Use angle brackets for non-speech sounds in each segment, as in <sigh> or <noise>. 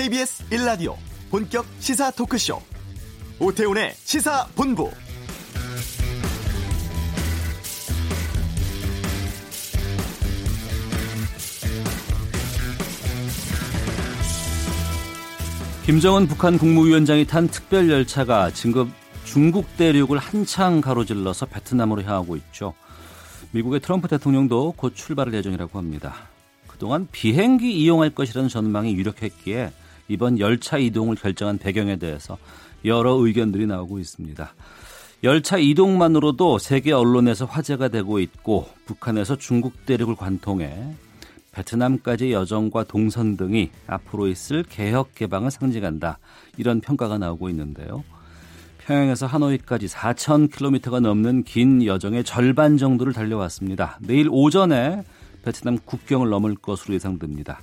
KBS 1라디오 본격 시사 토크쇼 오태훈의 시사본부 김정은 북한 국무위원장이 탄 특별 열차가 지금 중국 대륙을 한창 가로질러서 베트남으로 향하고 있죠. 미국의 트럼프 대통령도 곧 출발할 예정이라고 합니다. 그동안 비행기 이용할 것이라는 전망이 유력했기에 이번 열차 이동을 결정한 배경에 대해서 여러 의견들이 나오고 있습니다. 열차 이동만으로도 세계 언론에서 화제가 되고 있고 북한에서 중국 대륙을 관통해 베트남까지 여정과 동선 등이 앞으로 있을 개혁 개방을 상징한다. 이런 평가가 나오고 있는데요. 평양에서 하노이까지 4,000km가 넘는 긴 여정의 절반 정도를 달려왔습니다. 내일 오전에 베트남 국경을 넘을 것으로 예상됩니다.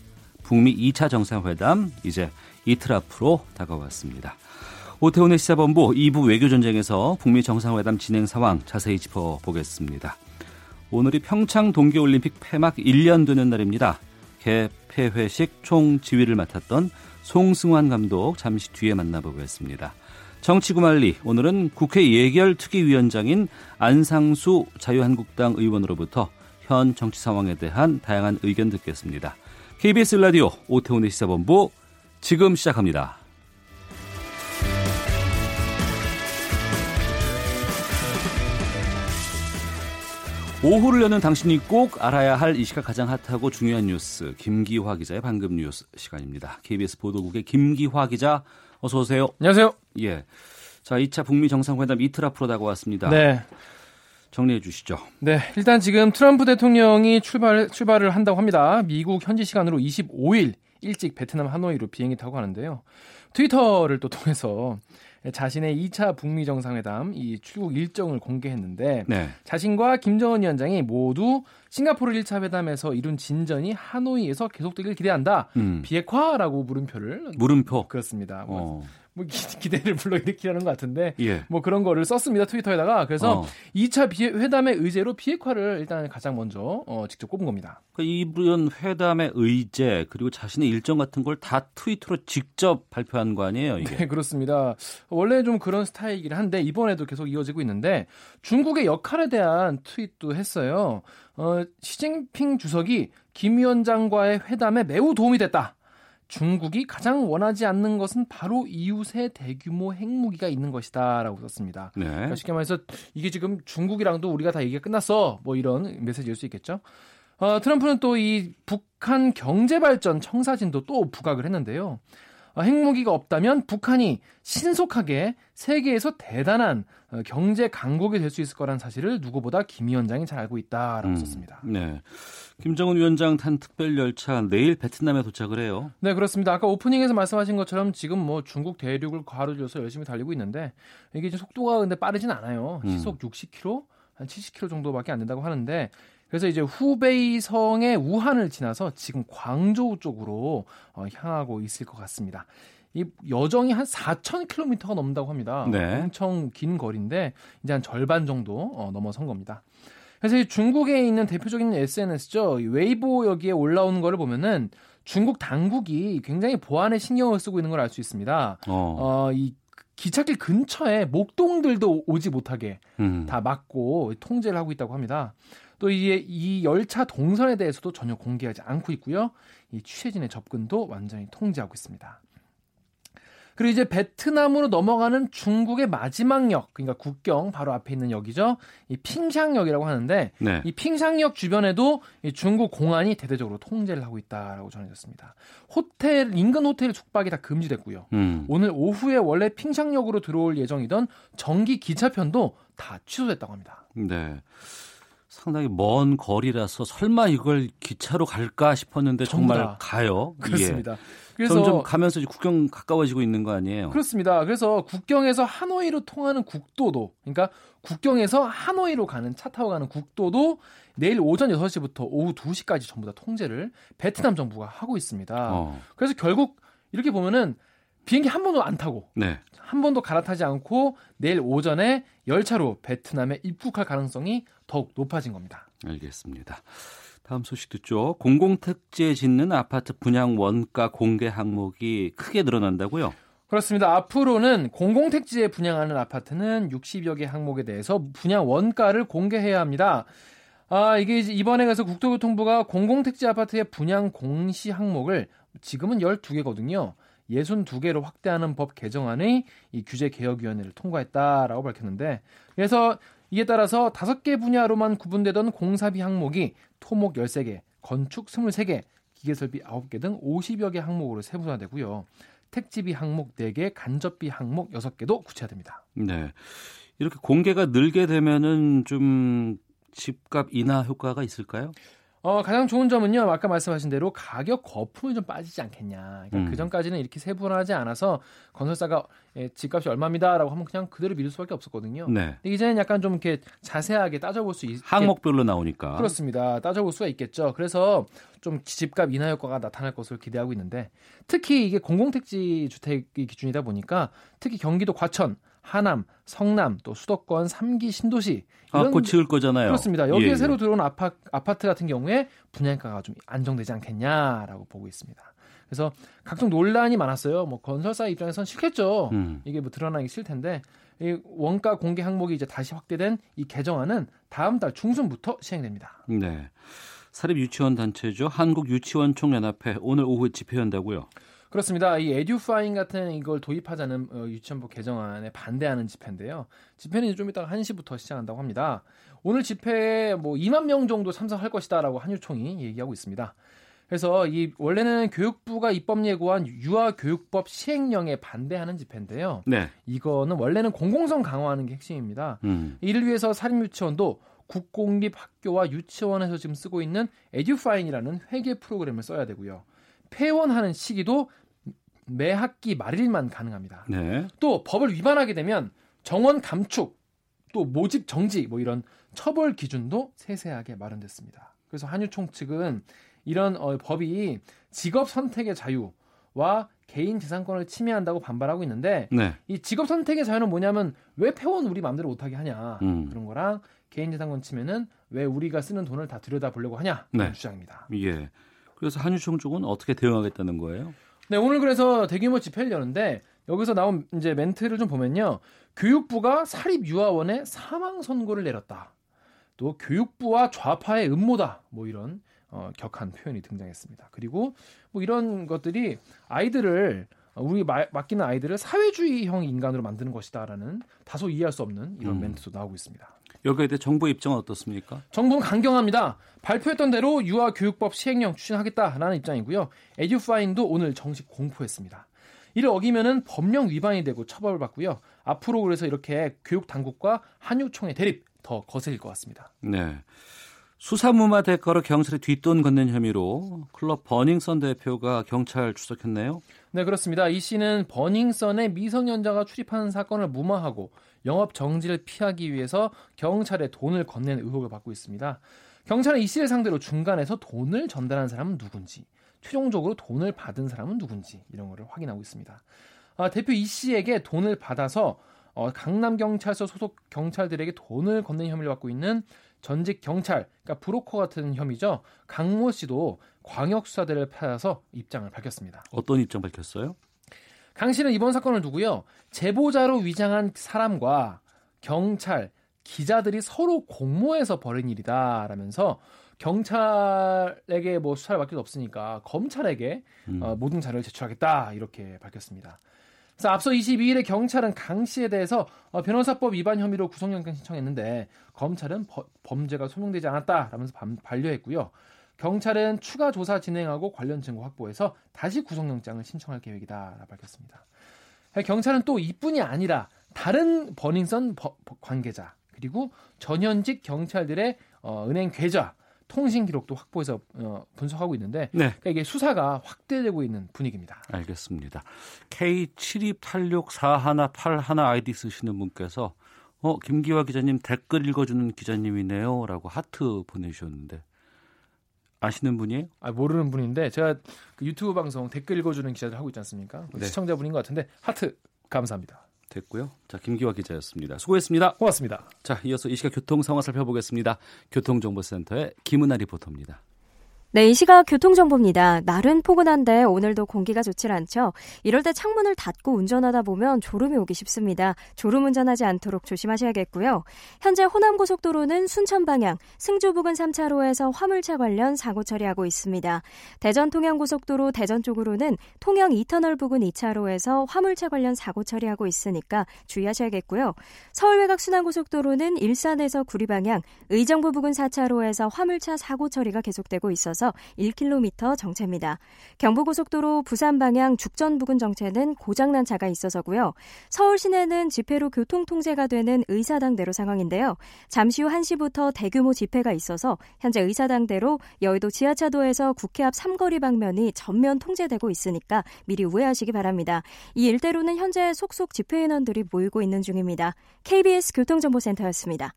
북미 2차 정상회담 이제 이틀 앞으로 다가왔습니다. 오태훈의 시사본부 2부 외교전쟁에서 북미 정상회담 진행 상황 자세히 짚어보겠습니다. 오늘이 평창 동계올림픽 폐막 1년 되는 날입니다. 개폐회식 총지휘를 맡았던 송승환 감독 잠시 뒤에 만나보겠습니다. 정치구말리 오늘은 국회 예결특위위원장인 안상수 자유한국당 의원으로부터 현 정치 상황에 대한 다양한 의견 듣겠습니다. KBS 라디오 오태훈의 시사본부 지금 시작합니다. 오후를 여는 당신이 꼭 알아야 할 이 시각 가장 핫하고 중요한 뉴스 김기화 기자의 방금 뉴스 시간입니다. KBS 보도국의 김기화 기자 어서 오세요. 안녕하세요. 예. 자, 2차 북미 정상회담 이틀 앞으로 다가왔습니다. 네. 정리해 주시죠. 네, 일단 지금 트럼프 대통령이 출발 출발을 한다고 합니다. 미국 현지 시간으로 25일 일찍 베트남 하노이로 비행기 타고 가는데요. 트위터를 또 통해서 자신의 2차 북미 정상회담 이 출국 일정을 공개했는데 네. 자신과 김정은 위원장이 모두 싱가포르 1차 회담에서 이룬 진전이 하노이에서 계속되길 기대한다. 음. 비핵화라고 물음표를 물음표. 그렇습니다. 뭐, 어. 뭐 기, 대를 불러일으키려는 것 같은데 예. 뭐 그런 거를 썼습니다 트위터에다가 그래서 어. 2차 비회, 회담의 의제로 비핵화를 일단 가장 먼저 어, 직접 꼽은 겁니다. 그 이번 회담의 의제 그리고 자신의 일정 같은 걸 다 트위터로 직접 발표한 거 아니에요, 이게? 네 그렇습니다. 원래 좀 그런 스타일이긴 한데 이번에도 계속 이어지고 있는데 중국의 역할에 대한 트윗도 했어요. 어, 시진핑 주석이 김 위원장과의 회담에 매우 도움이 됐다. 중국이 가장 원하지 않는 것은 바로 이웃의 대규모 핵무기가 있는 것이다라고 썼습니다. 네. 그러니까 쉽게 말해서 이게 지금 중국이랑도 우리가 다 얘기가 끝났어 뭐 이런 메시지일 수 있겠죠. 어, 트럼프는 또 이 북한 경제 발전 청사진도 또 부각을 했는데요. 어, 핵무기가 없다면 북한이 신속하게 세계에서 대단한 어, 경제 강국이 될 수 있을 거란 사실을 누구보다 김 위원장이 잘 알고 있다라고 음, 썼습니다. 네. 김정은 위원장 탄 특별 열차 내일 베트남에 도착을 해요. 네, 그렇습니다. 아까 오프닝에서 말씀하신 것처럼 지금 뭐 중국 대륙을 가로질러서 열심히 달리고 있는데 이게 속도가 근데 빠르진 않아요. 음. 시속 60km, 한 70km 정도밖에 안 된다고 하는데 그래서 이제 후베이 성의 우한을 지나서 지금 광저우 쪽으로 어, 향하고 있을 것 같습니다. 이 여정이 한 4,000km가 넘는다고 합니다. 네. 엄청 긴 거리인데 이제 한 절반 정도 어, 넘어선 겁니다. 그래서 이 중국에 있는 대표적인 SNS죠. 이 웨이보 여기에 올라오는 거를 보면은 중국 당국이 굉장히 보안에 신경을 쓰고 있는 걸 알 수 있습니다. 어. 어, 이 기찻길 근처에 목동들도 오지 못하게 음. 다 막고 통제를 하고 있다고 합니다. 또 이게 이 열차 동선에 대해서도 전혀 공개하지 않고 있고요. 이 취재진의 접근도 완전히 통제하고 있습니다. 그리고 이제 베트남으로 넘어가는 중국의 마지막 역, 그러니까 국경 바로 앞에 있는 역이죠. 이 핑샹역이라고 하는데 네. 이 핑샹역 주변에도 이 중국 공안이 대대적으로 통제를 하고 있다라고 전해졌습니다. 호텔 인근 호텔 숙박이 다 금지됐고요. 음. 오늘 오후에 원래 핑샹역으로 들어올 예정이던 정기 기차편도 다 취소됐다고 합니다. 네. 상당히 먼 거리라서 설마 이걸 기차로 갈까 싶었는데 정말 다. 가요. 그렇습니다. 예. 그래서 점점 가면서 국경 가까워지고 있는 거 아니에요? 그렇습니다. 그래서 국경에서 하노이로 통하는 국도도 그러니까 국경에서 하노이로 가는 차 타고 가는 국도도 내일 오전 6시부터 오후 2시까지 전부 다 통제를 베트남 정부가 하고 있습니다. 어. 그래서 결국 이렇게 보면은 비행기 한 번도 안 타고 네. 한 번도 갈아타지 않고 내일 오전에 열차로 베트남에 입국할 가능성이 더욱 높아진 겁니다. 알겠습니다. 다음 소식 듣죠. 공공택지에 짓는 아파트 분양 원가 공개 항목이 크게 늘어난다고요? 그렇습니다. 앞으로는 공공택지에 분양하는 아파트는 60여 개 항목에 대해서 분양 원가를 공개해야 합니다. 아, 이게 이번에 가서 국토교통부가 공공택지 아파트의 분양 공시 항목을 지금은 12개거든요. 62개로 확대하는 법 개정안의 이 규제 개혁위원회를 통과했다라고 밝혔는데 그래서 이에 따라서 5개 분야로만 구분되던 공사비 항목이 토목 13개, 건축 23개, 기계설비 9개 등 50여 개 항목으로 세분화되고요. 택지비 항목 4개, 간접비 항목 6개도 구체화됩니다. 네. 이렇게 공개가 늘게 되면은 좀 집값 인하 효과가 있을까요? 어, 가장 좋은 점은요, 아까 말씀하신 대로 가격 거품이 좀 빠지지 않겠냐. 그러니까 음. 그 전까지는 이렇게 세분화하지 않아서 건설사가 예, 집값이 얼마입니다라고 하면 그냥 그대로 믿을 수밖에 없었거든요. 네. 근데 이제는 약간 좀 이렇게 자세하게 따져볼 수 있게 항목별로 나오니까. 그렇습니다. 따져볼 수가 있겠죠. 그래서 좀 집값 인하 효과가 나타날 것으로 기대하고 있는데 특히 이게 공공택지 주택이 기준이다 보니까 특히 경기도 과천, 하남, 성남, 또 수도권 3기 신도시 아, 이런 곧 지을 거잖아요. 그렇습니다. 여기에 예, 예. 새로 들어온 아파, 아파트 같은 경우에 분양가가 좀 안정되지 않겠냐라고 보고 있습니다. 그래서 각종 논란이 많았어요. 뭐 건설사 입장에선 싫겠죠. 음. 이게 뭐 드러나기 싫을 텐데 이 원가 공개 항목이 이제 다시 확대된 이 개정안은 다음 달 중순부터 시행됩니다. 네. 사립 유치원 단체죠. 한국 유치원 총연합회 오늘 오후 집회한다고요. 그렇습니다. 이 에듀파인 같은 이걸 도입하자는 어, 유치원법 개정안에 반대하는 집회인데요. 집회는 좀 이따가 1시부터 시작한다고 합니다. 오늘 집회에 뭐 2만 명 정도 참석할 것이다라고 한유총이 얘기하고 있습니다. 그래서 이 원래는 교육부가 입법 예고한 유아교육법 시행령에 반대하는 집회인데요. 네. 이거는 원래는 공공성 강화하는 게 핵심입니다. 음. 이를 위해서 사립유치원도 국공립 학교와 유치원에서 지금 쓰고 있는 에듀파인이라는 회계 프로그램을 써야 되고요. 폐원하는 시기도 매 학기 말일만 가능합니다. 네. 또 법을 위반하게 되면 정원 감축, 또 모집 정지 뭐 이런 처벌 기준도 세세하게 마련됐습니다. 그래서 한유총 측은 이런 어, 법이 직업 선택의 자유와 개인 재산권을 침해한다고 반발하고 있는데 네. 이 직업 선택의 자유는 뭐냐면 왜 폐원 우리 마음대로 못하게 하냐 음. 그런 거랑 개인 재산권 침해는 왜 우리가 쓰는 돈을 다 들여다 보려고 하냐 네. 주장입니다. 예. 그래서 한유총 쪽은 어떻게 대응하겠다는 거예요? 네, 오늘 그래서 대규모 집회를 여는데 여기서 나온 이제 멘트를 좀 보면요. 교육부가 사립 유아원에 사망 선고를 내렸다. 또 교육부와 좌파의 음모다. 뭐 이런 어, 격한 표현이 등장했습니다. 그리고 뭐 이런 것들이 아이들을 어, 우리 마- 맡기는 아이들을 사회주의형 인간으로 만드는 것이다라는 다소 이해할 수 없는 이런 음. 멘트도 나오고 있습니다. 여기에 대해 정부 입장은 어떻습니까? 정부는 강경합니다. 발표했던 대로 유아교육법 시행령 추진하겠다라는 입장이고요. 에듀파인도 오늘 정식 공포했습니다. 이를 어기면은 법령 위반이 되고 처벌을 받고요. 앞으로 그래서 이렇게 교육 당국과 한유총의 대립 더 거슬릴 것 같습니다. 네. 수사무마 대가로 경찰에 뒷돈 걷는 혐의로 클럽 버닝썬 대표가 경찰 출석했네요. 네, 그렇습니다. 이 씨는 버닝썬에 미성년자가 출입하는 사건을 무마하고 영업 정지를 피하기 위해서 경찰에 돈을 건넨 의혹을 받고 있습니다. 경찰은 이 씨를 상대로 중간에서 돈을 전달한 사람은 누군지, 최종적으로 돈을 받은 사람은 누군지 이런 거를 확인하고 있습니다. 아, 대표 이 씨에게 돈을 받아서 어, 강남경찰서 소속 경찰들에게 돈을 건넨 혐의를 받고 있는 전직 경찰, 그러니까 브로커 같은 혐의죠. 강모 씨도 광역 수사대를 찾아서 입장을 밝혔습니다. 어떤 입장 밝혔어요? 강 씨는 이번 사건을 두고요. 제보자로 위장한 사람과 경찰, 기자들이 서로 공모해서 벌인 일이다라면서 경찰에게 뭐 수사를 맡길 수 없으니까 검찰에게 음. 어, 모든 자료를 제출하겠다 이렇게 밝혔습니다. 그래서 앞서 22일에 경찰은 강 씨에 대해서 어, 변호사법 위반 혐의로 구속영장 신청했는데 검찰은 버- 범죄가 소명되지 않았다라면서 반- 반려했고요. 경찰은 추가 조사 진행하고 관련 증거 확보해서 다시 구속영장을 신청할 계획이다 밝혔습니다. 경찰은 또 이뿐이 아니라 다른 버닝썬 관계자 그리고 전현직 경찰들의 어, 은행 계좌 통신 기록도 확보해서 어, 분석하고 있는데 네. 그러니까 이게 수사가 확대되고 있는 분위기입니다. 알겠습니다. K72864181 아이디 쓰시는 분께서 어, 김기화 기자님 댓글 읽어주는 기자님이네요. 라고 하트 보내주셨는데 아시는 분이에요? 아, 모르는 분인데 제가 그 유튜브 방송 댓글 읽어주는 기자들 하고 있지 않습니까? 그 네. 시청자분인 것 같은데 하트 감사합니다. 됐고요. 자, 김기화 기자였습니다. 수고했습니다. 고맙습니다. 자, 이어서 이 시각 교통 상황 살펴보겠습니다. 교통정보센터의 김은아 리포터입니다. 네, 이 시각 교통정보입니다. 날은 포근한데 오늘도 공기가 좋질 않죠. 이럴 때 창문을 닫고 운전하다 보면 졸음이 오기 쉽습니다. 졸음 운전하지 않도록 조심하셔야겠고요. 현재 호남고속도로는 순천 방향 승주 부근 3차로에서 화물차 관련 사고 처리하고 있습니다. 대전 통영고속도로 대전 쪽으로는 통영 2터널 부근 2차로에서 화물차 관련 사고 처리하고 있으니까 주의하셔야겠고요. 서울 외곽 순환고속도로는 일산에서 구리 방향 의정부 부근 4차로에서 화물차 사고 처리가 계속되고 있어서 1km 정체입니다. 경부고속도로 부산 방향 죽전 부근 정체는 고장난 차가 있어서고요. 서울 시내는 집회로 교통 통제가 되는 의사당대로 상황인데요. 잠시 후 1시부터 대규모 집회가 있어서 현재 의사당대로 여의도 지하차도에서 국회 앞 삼거리 방면이 전면 통제되고 있으니까 미리 우회하시기 바랍니다. 이 일대로는 현재 속속 집회 인원들이 모이고 있는 중입니다. KBS 교통정보센터였습니다.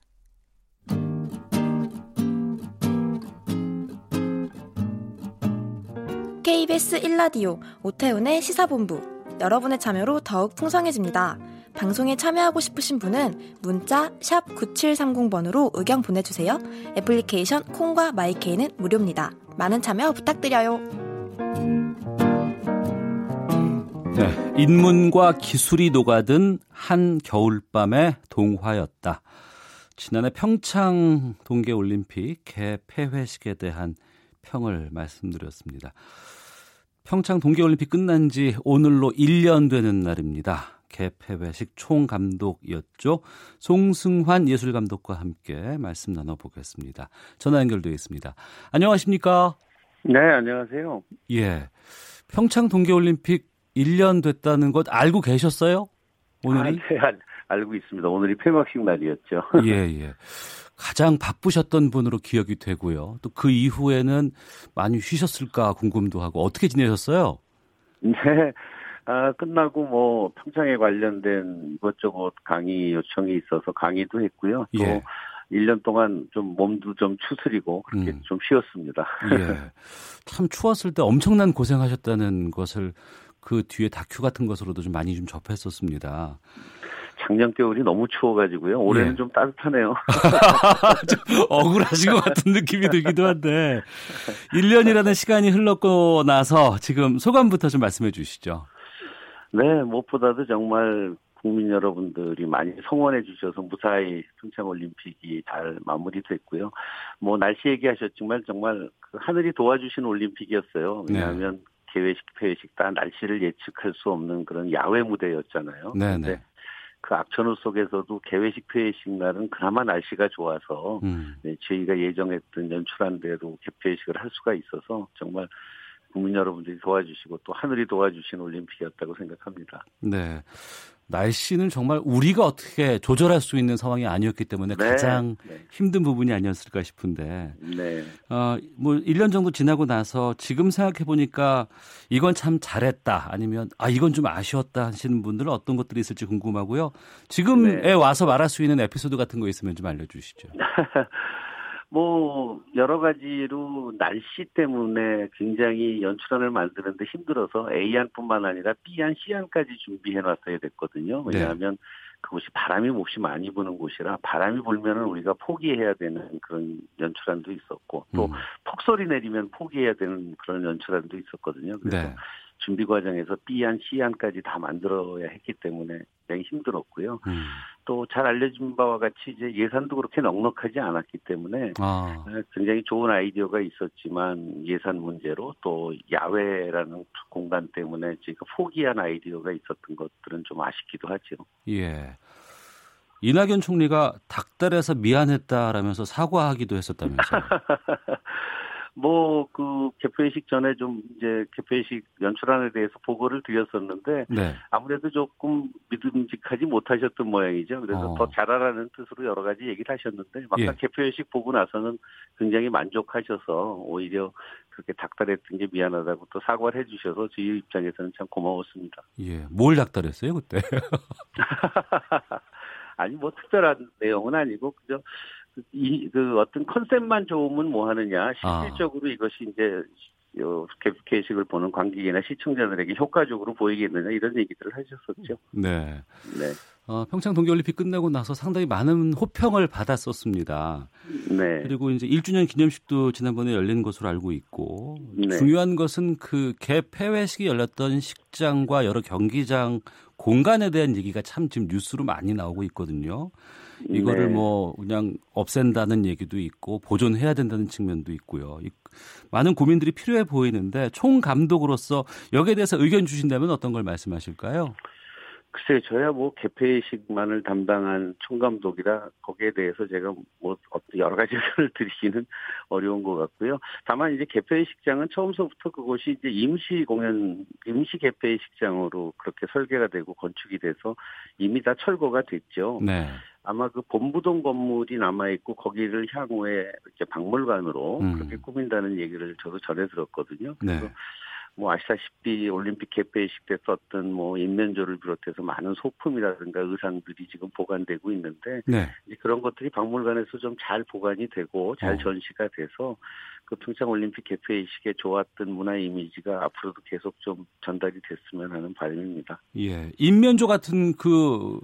KBS 1라디오 오태훈의 시사본부 여러분의 참여로 더욱 풍성해집니다. 방송에 참여하고 싶으신 분은 문자 9730번으로 의견 보내주세요. 애플리케이션 콩과 마이케이는 무료입니다. 많은 참여 부탁드려요. 네, 인문과 기술이 녹아든 한 겨울밤의 동화였다. 지난해 평창 동계올림픽 개폐회식에 대한 평을 말씀드렸습니다. 평창 동계올림픽 끝난 지 오늘로 1년 되는 날입니다. 개폐회식 총감독이었죠. 송승환 예술감독과 함께 말씀 나눠보겠습니다. 전화 연결되어 있습니다. 안녕하십니까? 네, 안녕하세요. 예. 평창 동계올림픽 1년 됐다는 것 알고 계셨어요? 오늘이? 아, 네, 알, 알고 있습니다. 오늘이 폐막식 날이었죠. 예, 예. 가장 바쁘셨던 분으로 기억이 되고요. 또 그 이후에는 많이 쉬셨을까 궁금도 하고 어떻게 지내셨어요? <laughs> 네. 아, 끝나고 뭐 평창에 관련된 이것저것 강의 요청이 있어서 강의도 했고요. 또 예. 1년 동안 좀 몸도 좀 추스리고 그렇게 음. 좀 쉬었습니다. <laughs> 예. 참 추웠을 때 엄청난 고생하셨다는 것을 그 뒤에 다큐 같은 것으로도 좀 많이 좀 접했었습니다. 작년 겨울이 너무 추워가지고요. 올해는 예. 좀 따뜻하네요. <laughs> 좀 억울하신 것 같은 느낌이 들기도 한데 1년이라는 시간이 흘렀고 나서 지금 소감부터 좀 말씀해 주시죠. 네, 무엇보다도 정말 국민 여러분들이 많이 성원해 주셔서 무사히 평창 올림픽이 잘 마무리됐고요. 뭐 날씨 얘기하셨지만 정말 그 하늘이 도와주신 올림픽이었어요. 왜냐하면 네. 개회식, 폐회식 다 날씨를 예측할 수 없는 그런 야외 무대였잖아요. 네, 네. 그 악천후 속에서도 개회식 폐회식 날은 그나마 날씨가 좋아서 음. 네, 저희가 예정했던 연출한 대로 개폐회식을 할 수가 있어서 정말 국민 여러분들이 도와주시고 또 하늘이 도와주신 올림픽이었다고 생각합니다. 네. 날씨는 정말 우리가 어떻게 조절할 수 있는 상황이 아니었기 때문에 네. 가장 네. 힘든 부분이 아니었을까 싶은데. 네. 어, 뭐 1년 정도 지나고 나서 지금 생각해 보니까 이건 참 잘했다 아니면 아 이건 좀 아쉬웠다 하시는 분들은 어떤 것들이 있을지 궁금하고요. 지금에 네. 와서 말할 수 있는 에피소드 같은 거 있으면 좀 알려 주시죠. <laughs> 뭐 여러 가지로 날씨 때문에 굉장히 연출안을 만드는데 힘들어서 A안뿐만 아니라 B안, C안까지 준비해 놨어야 됐거든요. 네. 왜냐하면 네. 그곳이 바람이 몹시 많이 부는 곳이라 바람이 불면은 우리가 포기해야 되는 그런 연출안도 있었고 또 음. 폭설이 내리면 포기해야 되는 그런 연출안도 있었거든요. 그래서 네. 준비 과정에서 B안, C안까지 다 만들어야 했기 때문에 굉장히 힘들었고요. 음. 또잘 알려진 바와 같이 이제 예산도 그렇게 넉넉하지 않았기 때문에 아. 굉장히 좋은 아이디어가 있었지만 예산 문제로 또 야외라는 공간 때문에 지금 포기한 아이디어가 있었던 것들은 좀 아쉽기도 하죠. 예. 이낙연 총리가 닭달에서 미안했다라면서 사과하기도 했었다면서요. <laughs> 뭐 그 개폐식 전에 좀 이제 개폐식 연출안에 대해서 보고를 드렸었는데 네. 아무래도 조금 믿음직하지 못하셨던 모양이죠. 그래서 어. 더 잘하라는 뜻으로 여러 가지 얘기를 하셨는데 막상 예. 개폐식 보고 나서는 굉장히 만족하셔서 오히려 그렇게 닥달했던 게 미안하다고 또 사과를 해주셔서 저희 입장에서는 참 고마웠습니다. 예, 뭘 닥달했어요 그때? <laughs> 아니 뭐 특별한 내용은 아니고 그저 이, 그 어떤 컨셉만 좋으면 뭐 하느냐. 아. 실질적으로 아. 이것이 이제 요 개회식을 보는 관객이나 시청자들에게 효과적으로 보이겠느냐 이런 얘기들을 하셨었죠. 네. 네. 어, 평창 동계올림픽 끝나고 나서 상당히 많은 호평을 받았었습니다. 네. 그리고 이제 1주년 기념식도 지난번에 열린 것으로 알고 있고 네. 중요한 것은 그 개폐회식이 열렸던 식장과 여러 경기장 공간에 대한 얘기가 참 지금 뉴스로 많이 나오고 있거든요. 이거를 네. 뭐 그냥 없앤다는 얘기도 있고 보존해야 된다는 측면도 있고요. 이- 많은 고민들이 필요해 보이는데 총 감독으로서 여기에 대해서 의견 주신다면 어떤 걸 말씀하실까요? 글쎄요, 저야 뭐 개폐식만을 담당한 총감독이라 거기에 대해서 제가 뭐 여러 가지 의견을 <laughs> 드리기는 어려운 것 같고요. 다만 이제 개폐식장은 처음서부터 그곳이 이제 임시 공연, 임시 개폐식장으로 그렇게 설계가 되고 건축이 돼서 이미 다 철거가 됐죠. 네. 아마 그 본부동 건물이 남아 있고 거기를 향후에 이제 박물관으로 음. 그렇게 꾸민다는 얘기를 저도 전해 들었거든요. 그래서 네. 뭐 아시다시피 올림픽 개폐식 때 썼던 뭐 인면조를 비롯해서 많은 소품이라든가 의상들이 지금 보관되고 있는데 네. 그런 것들이 박물관에서 좀 잘 보관이 되고 잘 어. 전시가 돼서 그 평창 올림픽 개폐식에 좋았던 문화 이미지가 앞으로도 계속 좀 전달이 됐으면 하는 바람입니다. 예. 인면조 같은 그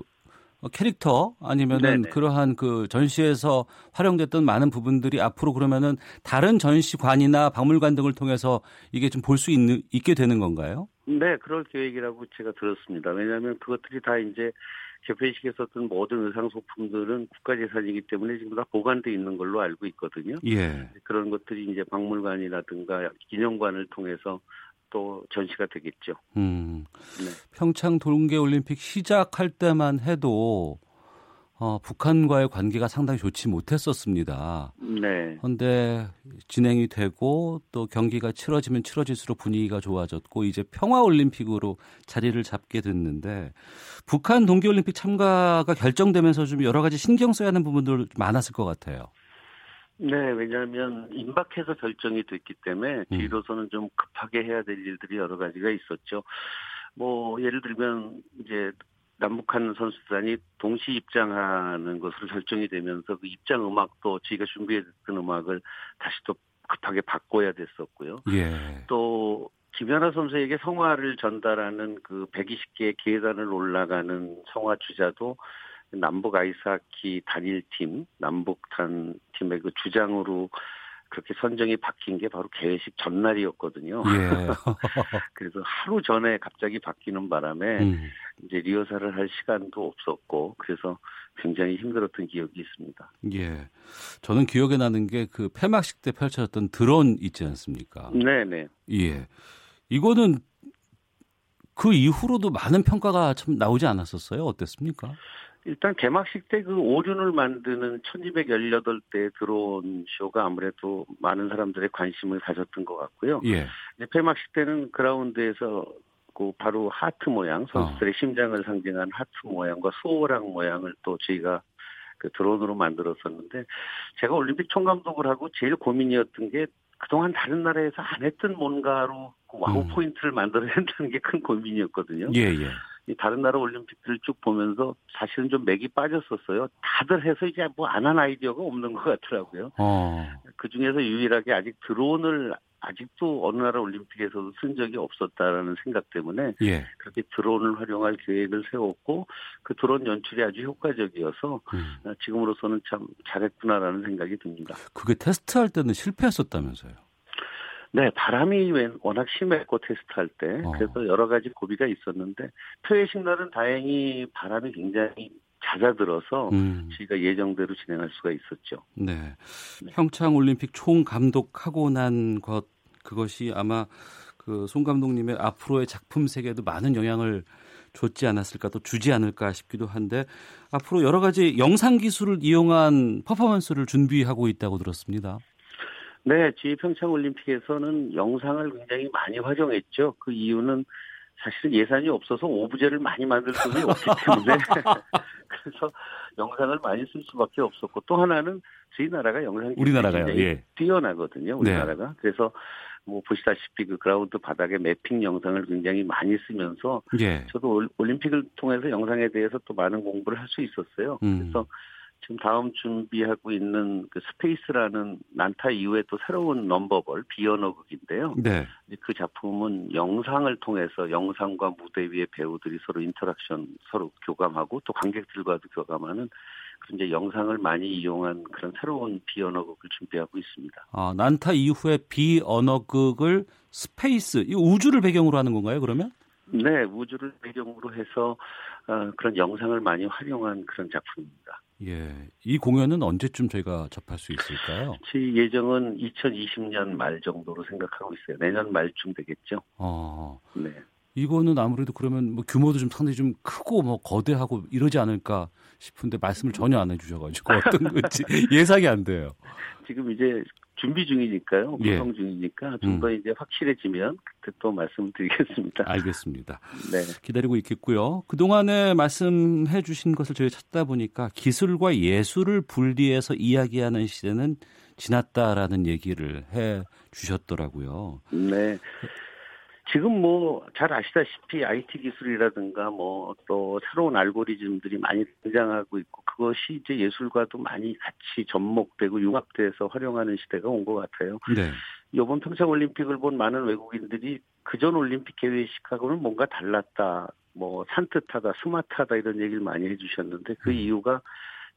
캐릭터 아니면은 네네. 그러한 그 전시에서 활용됐던 많은 부분들이 앞으로 그러면은 다른 전시관이나 박물관 등을 통해서 이게 좀 볼 수 있는 있게 되는 건가요? 네, 그럴 계획이라고 제가 들었습니다. 왜냐하면 그것들이 다 이제 개폐식에 썼던 모든 의상 소품들은 국가재산이기 때문에 지금 다 보관돼 있는 걸로 알고 있거든요. 예. 그런 것들이 이제 박물관이라든가 기념관을 통해서 또 전시가 되겠죠. 음. 네. 평창 동계 올림픽 시작할 때만 해도 어, 북한과의 관계가 상당히 좋지 못했었습니다. 네. 그런데 진행이 되고 또 경기가 치러지면 치러질수록 분위기가 좋아졌고 이제 평화 올림픽으로 자리를 잡게 됐는데 북한 동계 올림픽 참가가 결정되면서 좀 여러 가지 신경 써야 하는 부분들 많았을 것 같아요. 네, 왜냐하면 임박해서 결정이 됐기 때문에 음. 뒤로서는 좀 급하게 해야 될 일들이 여러 가지가 있었죠. 뭐 예를 들면 이제 남북한 선수단이 동시 입장하는 것으로 결정이 되면서 그 입장 음악도 저희가 준비했던 음악을 다시 또 급하게 바꿔야 됐었고요. 예. 또 김연아 선수에게 성화를 전달하는 그 120개의 계단을 올라가는 성화 주자도 남북 아이스하키 단일팀, 남북단 팀의 그 주장으로 그렇게 선정이 바뀐 게 바로 개회식 전날이었거든요. 예. <laughs> 그래서 하루 전에 갑자기 바뀌는 바람에 음. 이제 리허설을 할 시간도 없었고 그래서 굉장히 힘들었던 기억이 있습니다. 예. 저는 기억에 나는 게 그 폐막식 때 펼쳐졌던 드론 있지 않습니까? 네 네. 예. 이거는 그 이후로도 많은 평가가 참 나오지 않았었어요. 어땠습니까? 일단 개막식 때 그 오륜을 만드는 1218대 드론 쇼가 아무래도 많은 사람들의 관심을 가졌던 것 같고요. 예. 이제 폐막식 때는 그라운드에서 그 바로 하트 모양, 선수들의 어. 심장을 상징한 하트 모양과 수호랑 모양을 또 저희가 그 드론으로 만들었었는데 제가 올림픽 총감독을 하고 제일 고민이었던 게 그동안 다른 나라에서 안 했던 뭔가로 그 wow 음. 포인트를 만들어야 <laughs> 된다는 게 큰 고민이었거든요. 예, 예. 이 다른 나라 올림픽들을 쭉 보면서 사실은 좀 맥이 빠졌었어요. 다들 해서 이제 뭐 안 한 아이디어가 없는 것 같더라고요. 어. 그 중에서 유일하게 아직 드론을 아직도 어느 나라 올림픽에서도 쓴 적이 없었다라는 생각 때문에 예. 그렇게 드론을 활용할 계획을 세웠고 그 드론 연출이 아주 효과적이어서 음. 지금으로서는 참 잘했구나라는 생각이 듭니다. 그게 테스트할 때는 실패했었다면서요. 네, 바람이 웬- 워낙 심했고 테스트할 때 어. 그래서 여러 가지 고비가 있었는데 퇴회식 날은 다행히 바람이 굉장히 잦아들어서 음. 저희가 예정대로 진행할 수가 있었죠. 네. 평창 올림픽 총 감독하고 난 것 그것이 아마 그송 감독님의 앞으로의 작품 세계에도 많은 영향을 줬지 않았을까 또 주지 않을까 싶기도 한데 앞으로 여러 가지 영상 기술을 이용한 퍼포먼스를 준비하고 있다고 들었습니다. 네, 저희 평창 올림픽에서는 영상을 굉장히 많이 활용했죠. 그 이유는 사실은 예산이 없어서 오브제를 많이 만들 수는 없기 때문에 <laughs> 그래서 영상을 많이 쓸 수밖에 없었고 또 하나는 저희 나라가 영상 우리나라가요. 예. 뛰어나거든요. 우리나라가 그래서 뭐 보시다시피 그 그라운드 바닥에 매핑 영상을 굉장히 많이 쓰면서 예. 저도 올- 올림픽을 통해서 영상에 대해서 또 많은 공부를 할 수 있었어요. 음. 그래서 지금 다음 준비하고 있는 그 Space라는 난타 이후에 또 새로운 non-verbal 비언어극인데요. 네. 그 작품은 영상을 통해서 영상과 무대 위의 배우들이 서로 interaction 서로 교감하고 또 관객들과도 교감하는 그런 이제 영상을 많이 이용한 그런 새로운 비언어극을 준비하고 있습니다. 아, 난타 이후에 비언어극을 Space, 이 우주를 배경으로 하는 건가요, 그러면? 네, 우주를 배경으로 해서 어, 그런 영상을 많이 활용한 그런 작품입니다. 예, 이 공연은 언제쯤 저희가 접할 수 있을까요? 제 예정은 2020년 말 정도로 생각하고 있어요. 내년 말쯤 되겠죠. 어, 네. 이거는 아무래도 그러면 뭐 규모도 좀 상당히 좀 크고 뭐 거대하고 이러지 않을까 싶은데 말씀을 전혀 안 해주셔가지고 어떤 건지 <laughs> 예상이 안 돼요. 지금 이제 준비 중이니까요. 예. 구성 중이니까 좀 음. 더 이제 확실해지면 그때 또 말씀드리겠습니다. <laughs> 알겠습니다. 네. 기다리고 있겠고요. 그동안에 말씀해 주신 것을 저희 찾다 보니까 기술과 예술을 분리해서 이야기하는 시대는 지났다라는 얘기를 해 주셨더라고요. 네. 지금 뭐 잘 아시다시피 IT 기술이라든가 뭐 또 새로운 알고리즘들이 많이 등장하고 있고 그것이 이제 예술과도 많이 같이 접목되고 융합돼서 활용하는 시대가 온 것 같아요. 네. 이번 평창 올림픽을 본 많은 외국인들이 그전 올림픽 개회식하고는 뭔가 달랐다. 뭐 산뜻하다, 스마트하다 이런 얘기를 많이 해주셨는데 그 음. 이유가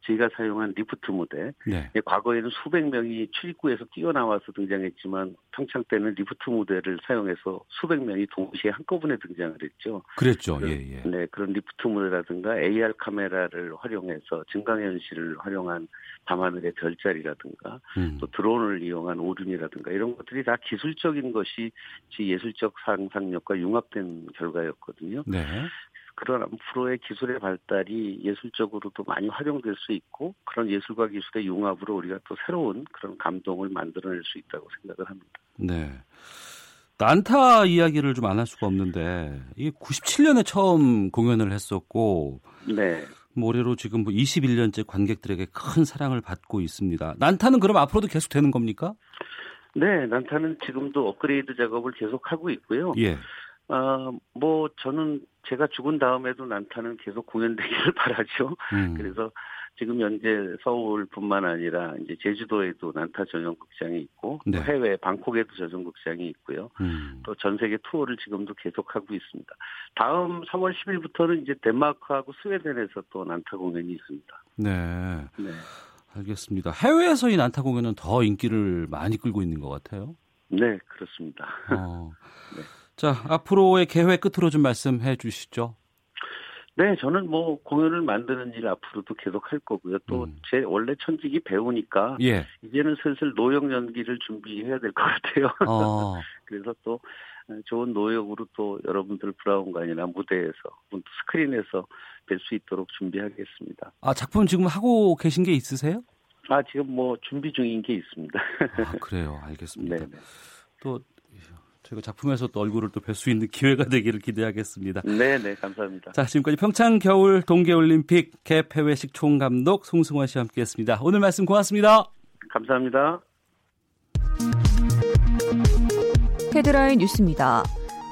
저희가 사용한 리프트 무대. 네. 예, 과거에는 수백 명이 출입구에서 뛰어나와서 등장했지만 평창 때는 리프트 무대를 사용해서 수백 명이 동시에 한꺼번에 등장을 했죠. 그랬죠. 그- 예, 예. 네, 그런 리프트 무대라든가 AR 카메라를 활용해서 증강현실을 활용한 밤하늘의 별자리라든가 음. 또 드론을 이용한 오륜이라든가 이런 것들이 다 기술적인 것이 지 예술적 상상력과 융합된 결과였거든요. 네. 그런 앞으로의 기술의 발달이 예술적으로도 많이 활용될 수 있고 그런 예술과 기술의 융합으로 우리가 또 새로운 그런 감동을 만들어낼 수 있다고 생각을 합니다. 네. 난타 이야기를 좀 안 할 수가 없는데 이게 97년에 처음 공연을 했었고 네. 올해로 지금 뭐 21년째 관객들에게 큰 사랑을 받고 있습니다. 난타는 그럼 앞으로도 계속 되는 겁니까? 네, 난타는 지금도 업그레이드 작업을 계속하고 있고요. 예. 아, 뭐 저는 제가 죽은 다음에도 난타는 계속 공연되기를 <laughs> 바라죠. 음. 그래서 지금 현재 서울뿐만 아니라 이제 제주도에도 난타 전용 극장이 있고 또 네. 해외 방콕에도 전용 극장이 있고요. 음. 또전 세계 투어를 지금도 계속하고 있습니다. 다음 3월 10일부터는 이제 덴마크하고 스웨덴에서 또 난타 공연이 있습니다. 네. 네. 알겠습니다. 해외에서 이 난타 공연은 더 인기를 많이 끌고 있는 것 같아요. 네, 그렇습니다. 어. <laughs> 네. 자, 앞으로의 계획 끝으로 좀 말씀해 주시죠. 네, 저는 뭐 공연을 만드는 일 앞으로도 계속 할 거고요. 또 음. 제 원래 천직이 배우니까 예. 이제는 슬슬 노역 연기를 준비해야 될 것 같아요. 어. <laughs> 그래서 또 좋은 노역으로 또 여러분들 브라운관이나 무대에서 스크린에서 뵐 수 있도록 준비하겠습니다. 아, 작품 지금 하고 계신 게 있으세요? 아 지금 뭐 준비 중인 게 있습니다. 아, 그래요. 알겠습니다. <laughs> 네, 네. 또 저희가 작품에서 또 얼굴을 또 뵐 수 있는 기회가 되기를 기대하겠습니다. 네, 네, 감사합니다. 자, 지금까지 평창 겨울 동계올림픽 갭 해외식 총감독 송승환 씨와 함께했습니다. 오늘 말씀 고맙습니다. 감사합니다. 헤드라인 뉴스입니다.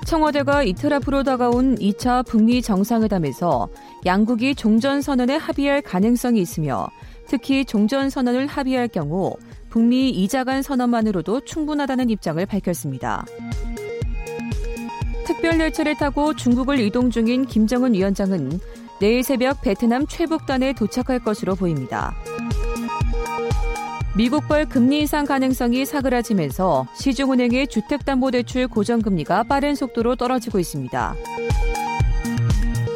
청와대가 이틀 앞으로 다가온 2차 북미 정상회담에서 양국이 종전 선언에 합의할 가능성이 있으며 특히 종전 선언을 합의할 경우 북미 이자 간 선언만으로도 충분하다는 입장을 밝혔습니다. 특별 열차를 타고 중국을 이동 중인 김정은 위원장은 내일 새벽 베트남 최북단에 도착할 것으로 보입니다. 미국발 금리 인상 가능성이 사그라지면서 시중은행의 주택담보대출 고정금리가 빠른 속도로 떨어지고 있습니다.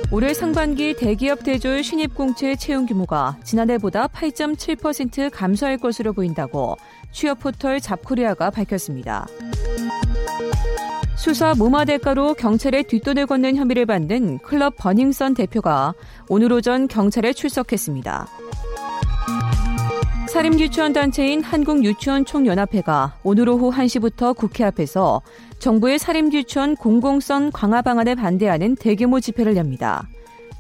올해 상반기 대기업 대졸 신입공채 채용 규모가 지난해보다 8.7% 감소할 것으로 보인다고 취업 포털 잡코리아가 밝혔습니다. 수사 무마 대가로 경찰에 뒷돈을 걷는 혐의를 받는 클럽 버닝썬 대표가 오늘 오전 경찰에 출석했습니다. 사립유치원 단체인 한국유치원 총연합회가 오늘 오후 1시부터 국회 앞에서 정부의 사립유치원 공공성 강화 방안에 반대하는 대규모 집회를 엽니다.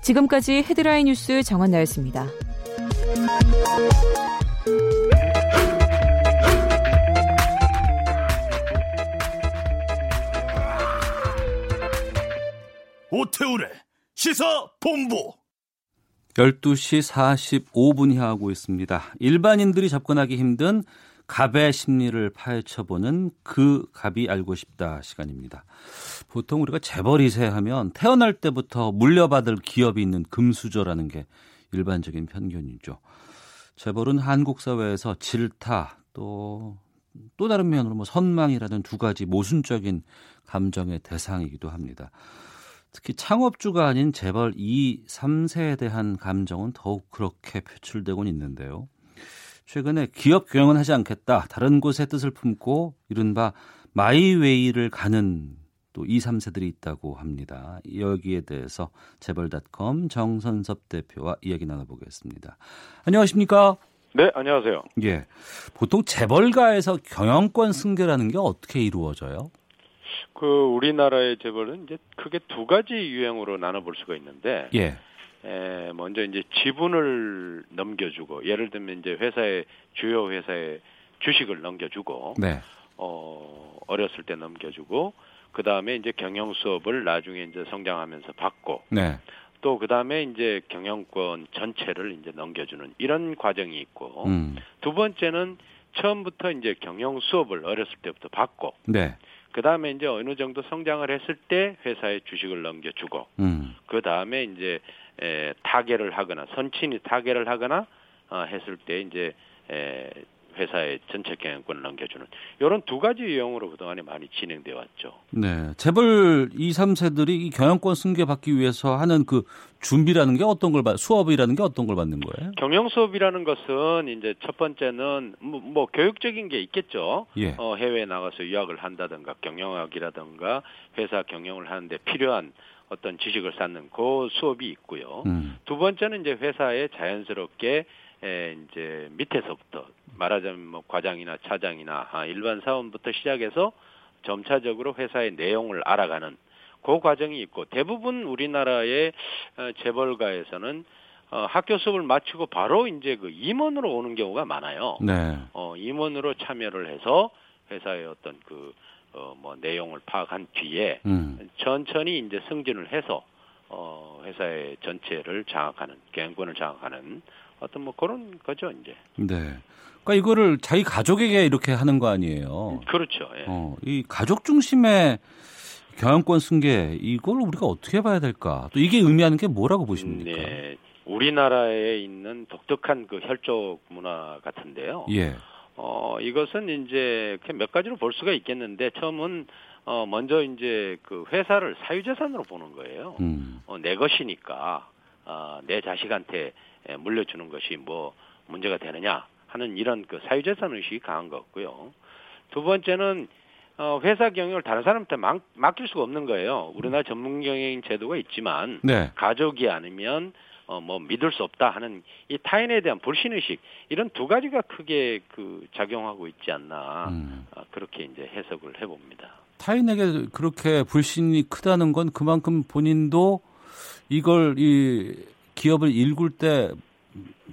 지금까지 헤드라인 뉴스 정한나였습니다. 오태우래 시사 본부 12시 45분 향하고 있습니다. 일반인들이 접근하기 힘든 갑의 심리를 파헤쳐보는 그 갑이 알고 싶다 시간입니다. 보통 우리가 재벌 2세 하면 태어날 때부터 물려받을 기업이 있는 금수저라는 게 일반적인 편견이죠. 재벌은 한국 사회에서 질타 또또 다른 면으로 뭐 선망이라는 두 가지 모순적인 감정의 대상이기도 합니다. 특히 창업주가 아닌 재벌 2, 3세에 대한 감정은 더욱 그렇게 표출되곤 있는데요. 최근에 기업 경영은 하지 않겠다. 다른 곳에 뜻을 품고 이른바 마이웨이를 가는 또 2, 3세들이 있다고 합니다. 여기에 대해서 재벌닷컴 정선섭 대표와 이야기 나눠보겠습니다. 안녕하십니까? 네, 안녕하세요. 예. 보통 재벌가에서 경영권 승계라는 게 어떻게 이루어져요? 그 우리나라의 재벌은 이제 크게 두 가지 유형으로 나눠볼 수가 있는데, 예. 에, 먼저 이제 지분을 넘겨주고, 예를 들면 이제 회사의 주요 회사의 주식을 넘겨주고, 네. 어 어렸을 때 넘겨주고, 그 다음에 이제 경영 수업을 나중에 이제 성장하면서 받고, 네. 또그 다음에 이제 경영권 전체를 이제 넘겨주는 이런 과정이 있고, 음. 두 번째는 처음부터 이제 경영 수업을 어렸을 때부터 받고, 네. 그 다음에 이제 어느 정도 성장을 했을 때 회사에 주식을 넘겨주고, 음. 그 다음에 이제 에, 타계를 하거나 선친이 타계를 하거나 어, 했을 때 이제 에, 회사의 전체 경영권을 넘겨주는 이런 두 가지 유형으로 그동안에 많이 진행돼 왔죠. 네. 재벌 2, 3세들이 이 경영권 승계 받기 위해서 하는 그 준비라는 게 어떤 걸 받, 수업이라는 게 어떤 걸 받는 거예요? 경영 수업이라는 것은 이제 첫 번째는 뭐, 뭐 교육적인 게 있겠죠. 예. 어, 해외에 나가서 유학을 한다든가 경영학이라든가 회사 경영을 하는데 필요한 어떤 지식을 쌓는 그 수업이 있고요. 음. 두 번째는 이제 회사에 자연스럽게 에, 이제 밑에서부터 말하자면 뭐 과장이나 차장이나 아, 일반 사원부터 시작해서 점차적으로 회사의 내용을 알아가는 그 과정이 있고 대부분 우리나라의 어, 재벌가에서는 어, 학교 수업을 마치고 바로 이제 그 임원으로 오는 경우가 많아요. 네. 어, 임원으로 참여를 해서 회사의 어떤 그, 어, 뭐 내용을 파악한 뒤에 음. 천천히 이제 승진을 해서 어, 회사의 전체를 장악하는, 경영권을 장악하는 어떤 뭐 그런 거죠, 이제. 네. 그러니까 이거를 자기 가족에게 이렇게 하는 거 아니에요. 그렇죠. 예. 어, 이 가족 중심의 경영권 승계 이걸 우리가 어떻게 봐야 될까? 또 이게 의미하는 게 뭐라고 보십니까? 네. 우리나라에 있는 독특한 그 혈족 문화 같은데요. 예. 어, 이것은 이제 몇 가지로 볼 수가 있겠는데 처음은 어, 먼저 이제 그 회사를 사유재산으로 보는 거예요. 음. 어, 내 것이니까 어, 내 자식한테 에, 물려주는 것이 뭐 문제가 되느냐 하는 이런 그 사유재산 의식이 강한 것 같고요. 두 번째는 어, 회사 경영을 다른 사람한테 맡, 맡길 수가 없는 거예요. 우리나라 전문 경영 제도가 있지만 네. 가족이 아니면 어, 뭐 믿을 수 없다 하는 이 타인에 대한 불신 의식 이런 두 가지가 크게 그 작용하고 있지 않나 음. 아, 그렇게 이제 해석을 해봅니다. 타인에게 그렇게 불신이 크다는 건 그만큼 본인도 이걸 이 기업을 일굴 때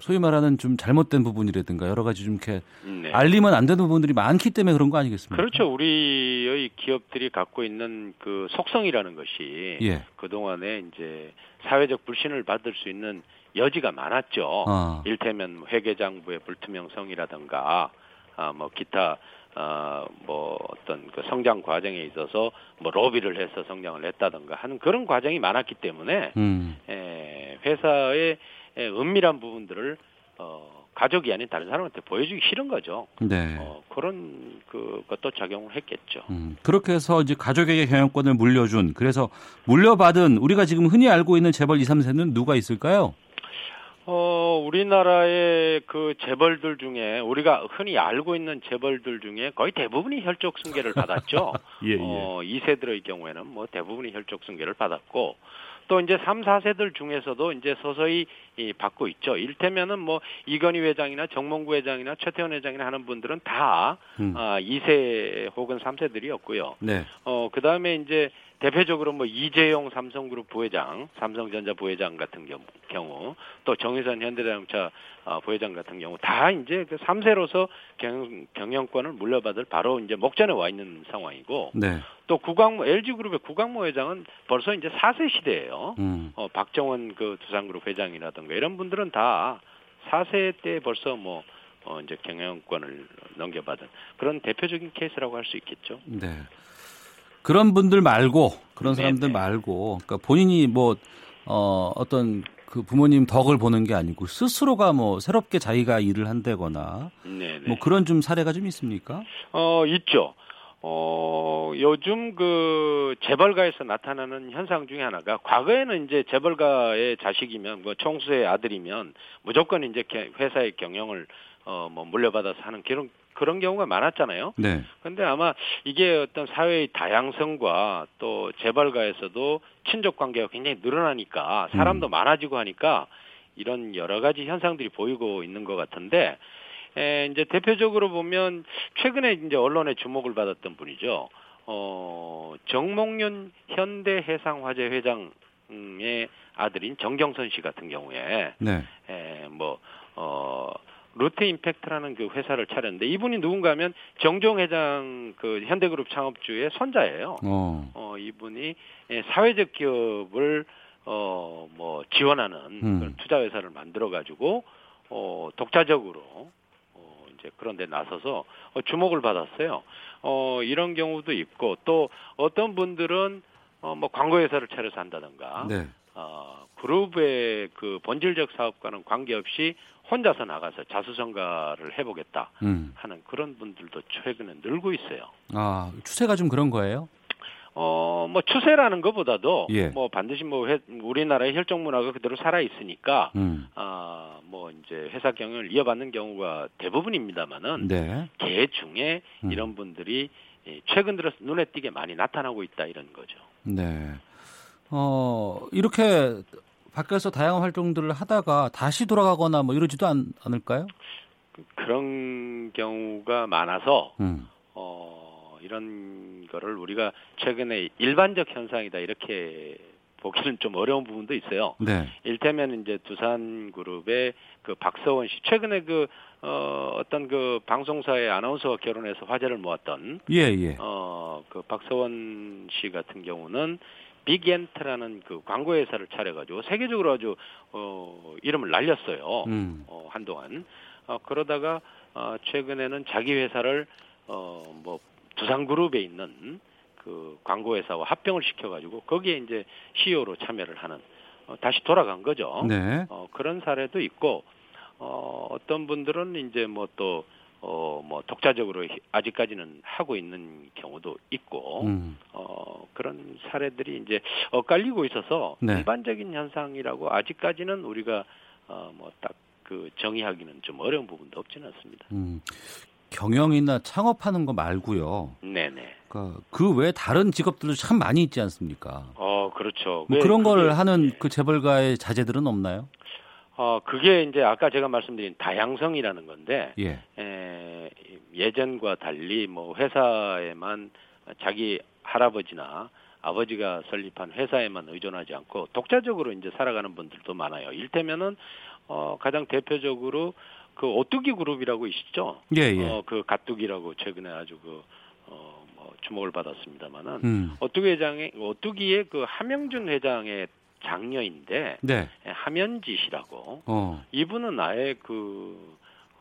소위 말하는 좀 잘못된 부분이라든가 여러 가지 좀 이렇게 네. 알리면 안 되는 부분들이 많기 때문에 그런 거 아니겠습니까? 그렇죠. 우리의 기업들이 갖고 있는 그 속성이라는 것이 예. 그동안에 이제 사회적 불신을 받을 수 있는 여지가 많았죠. 아. 일테면 회계장부의 불투명성이라든가 아 뭐 기타 아뭐 어떤 그 성장 과정에 있어서 뭐 로비를 해서 성장을 했다든가 하는 그런 과정이 많았기 때문에 음. 에, 회사의 에, 은밀한 부분들을 어, 가족이 아닌 다른 사람한테 보여주기 싫은 거죠. 네. 어, 그런 그 것도 작용을 했겠죠. 음, 그렇게 해서 이제 가족에게 경영권을 물려준 그래서 물려받은 우리가 지금 흔히 알고 있는 재벌 2, 3세는 누가 있을까요? 어, 우리나라의 그 재벌들 중에 우리가 흔히 알고 있는 재벌들 중에 거의 대부분이 혈족 승계를 받았죠. <laughs> 예, 예. 어, 2세들의 경우에는 뭐 대부분이 혈족 승계를 받았고 또 이제 3, 4세들 중에서도 이제 서서히 이, 받고 있죠. 일테면은 뭐 이건희 회장이나 정몽구 회장이나 최태원 회장이나 하는 분들은 다 음. 아, 2세 혹은 3세들이었고요. 네. 어, 그다음에 이제 대표적으로 뭐 이재용 삼성그룹 부회장, 삼성전자 부회장 같은 경우, 또 정의선 현대자동차 어, 부회장 같은 경우 다 이제 그 3세로서 경, 경영권을 물려받을 바로 이제 목전에 와 있는 상황이고 네. 또 구광모 LG그룹의 구광모 회장은 벌써 이제 4세 시대예요. 음. 어, 박정원 그 두산그룹 회장이라든가 이런 분들은 다 4세 때 벌써 뭐 어, 이제 경영권을 넘겨받은 그런 대표적인 케이스라고 할 수 있겠죠. 네. 그런 분들 말고 그런 네, 사람들 네. 말고 그러니까 본인이 뭐 어, 어떤 그 부모님 덕을 보는 게 아니고 스스로가 뭐 새롭게 자기가 일을 한다거나 네, 네. 뭐 그런 좀 사례가 좀 있습니까? 어, 있죠. 어, 요즘 그 재벌가에서 나타나는 현상 중에 하나가 과거에는 이제 재벌가의 자식이면 뭐 총수의 아들이면 무조건 이제 게- 회사의 경영을 어, 뭐 물려받아서 하는 그런 그런 경우가 많았잖아요. 네. 근데 아마 이게 어떤 사회의 다양성과 또 재벌가에서도 친족 관계가 굉장히 늘어나니까 사람도 많아지고 하니까 이런 여러 가지 현상들이 보이고 있는 것 같은데 에, 이제 대표적으로 보면 최근에 이제 언론의 주목을 받았던 분이죠. 어, 정몽윤 현대해상화재 회장의 아들인 정경선 씨 같은 경우에 네. 에, 뭐, 어, 롯데 임팩트라는 그 회사를 차렸는데 이분이 누군가 하면 정종 회장 그 현대그룹 창업주의 손자예요. 어. 어, 이분이 예, 사회적 기업을 어, 뭐 지원하는 음. 그런 투자 회사를 만들어 가지고 어, 독자적으로 어, 이제 그런 데 나서서 어, 주목을 받았어요. 어, 이런 경우도 있고 또 어떤 분들은 어, 뭐 광고 회사를 차려서 한다든가 네. 어, 그룹의 그 본질적 사업과는 관계없이 혼자서 나가서 자수성가를 해보겠다 음. 하는 그런 분들도 최근에 늘고 있어요. 아, 추세가 좀 그런 거예요? 어, 뭐 추세라는 것보다도 예. 뭐 반드시 뭐 회- 우리나라의 혈종 문화가 그대로 살아 있으니까 음. 아, 뭐 이제 회사 경영을 이어받는 경우가 대부분입니다만은 네. 개 중에 음. 이런 분들이 예, 최근 들어서 눈에 띄게 많이 나타나고 있다 이런 거죠. 네. 어, 이렇게 밖에서 다양한 활동들을 하다가 다시 돌아가거나 뭐 이러지도 않, 않을까요? 그- 그런 경우가 많아서 음. 어, 이런 거를 우리가 최근에 일반적 현상이다 이렇게 보기는 좀 어려운 부분도 있어요. 네. 일테면 이제 두산 그룹의 그 박서원 씨 최근에 그 어, 어떤 그 방송사의 아나운서와 결혼해서 화제를 모았던 예, 예. 어, 그 박서원 씨 같은 경우는 빅엔트라는 그 광고 회사를 차려가지고 세계적으로 아주 어, 이름을 날렸어요. 음. 어, 한동안 어, 그러다가 어, 최근에는 자기 회사를 어, 뭐 두산그룹에 있는 그 광고 회사와 합병을 시켜가지고 거기에 이제 CEO로 참여를 하는 어, 다시 돌아간 거죠. 네. 어, 그런 사례도 있고 어, 어떤 분들은 이제 뭐또 어, 뭐 독자적으로 히- 아직까지는 하고 있는 경우도 있고 음. 어, 그런 사례들이 이제 엇갈리고 있어서 네. 일반적인 현상이라고 아직까지는 우리가 어, 뭐 딱 그 정의하기는 좀 어려운 부분도 없지는 않습니다. 음. 경영이나 창업하는 거 말고요. 네네. 그러니까 그 외에 다른 직업들도 참 많이 있지 않습니까? 어, 그렇죠. 뭐왜 그런 걸 그게- 하는 그 재벌가의 자제들은 없나요? 어, 그게 이제 아까 제가 말씀드린 다양성이라는 건데, 예. 에, 예전과 달리 뭐 회사에만 자기 할아버지나 아버지가 설립한 회사에만 의존하지 않고 독자적으로 이제 살아가는 분들도 많아요. 일테면은 어, 가장 대표적으로 그 오뚜기 그룹이라고 있죠. 예, 예. 어, 그 가뚜기라고 최근에 아주 그 어, 뭐 주목을 받았습니다만은 음. 오뚜기 회장의 오뚜기의 그 하명준 회장의 장녀인데 네. 예, 하면지 씨라고 어. 이분은 아예 그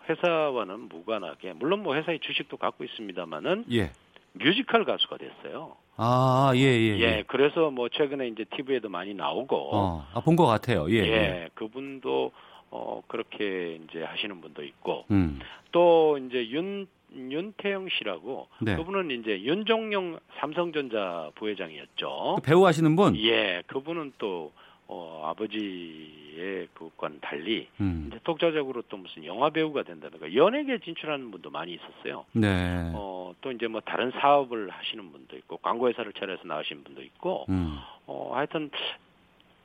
회사와는 무관하게 물론 뭐 회사의 주식도 갖고 있습니다만은 예. 뮤지컬 가수가 됐어요. 아, 예, 예. 예, 그래서 뭐 최근에 이제 TV에도 많이 나오고 어. 아, 본 것 같아요. 예. 예, 예. 그분도 어 그렇게 이제 하시는 분도 있고 음. 또 이제 윤 윤태영 씨라고 네. 그분은 이제 윤종용 삼성전자 부회장이었죠. 그 배우 하시는 분? 예, 그분은 또 어, 아버지의 그과는 달리 음. 이제 독자적으로 또 무슨 영화 배우가 된다든가 연예계 진출하는 분도 많이 있었어요. 네. 어, 또 이제 뭐 다른 사업을 하시는 분도 있고 광고 회사를 차려서 나오신 분도 있고 음. 어, 하여튼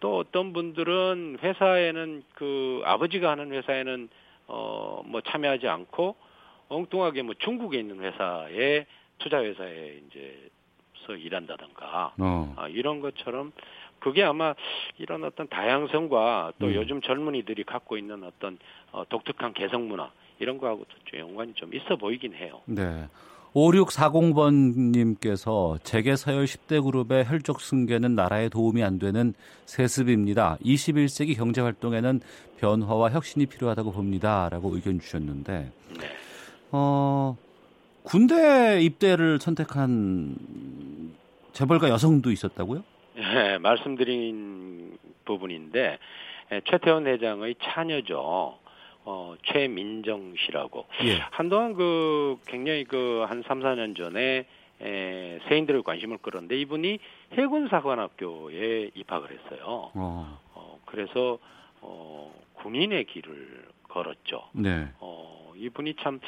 또 어떤 분들은 회사에는 그 아버지가 하는 회사에는 어, 뭐 참여하지 않고 엉뚱하게 뭐 중국에 있는 회사에 투자 회사에 이제 대표로서 일한다든가 어. 아, 이런 것처럼 그게 아마 이런 어떤 다양성과 또 음. 요즘 젊은이들이 갖고 있는 어떤 어, 독특한 개성 문화 이런 거하고도 좀 연관이 좀 있어 보이긴 해요. 네. 5640번님께서 재계 서열 10대 그룹의 혈족 승계는 나라에 도움이 안 되는 세습입니다. 21세기 경제 활동에는 변화와 혁신이 필요하다고 봅니다. 라고 의견 주셨는데, 네. 어, 군대 입대를 선택한 재벌가 여성도 있었다고요? 예, 말씀드린 부분인데 예, 최태원 회장의 차녀죠. 어, 최민정 씨라고. 예. 한동안 그 굉장히 그 한 3, 4년 전에 에, 세인들의 관심을 끌었는데 이분이 해군사관학교에 입학을 했어요. 어, 어, 그래서 어, 군인의 길을 걸었죠. 네. 어, 이분이 참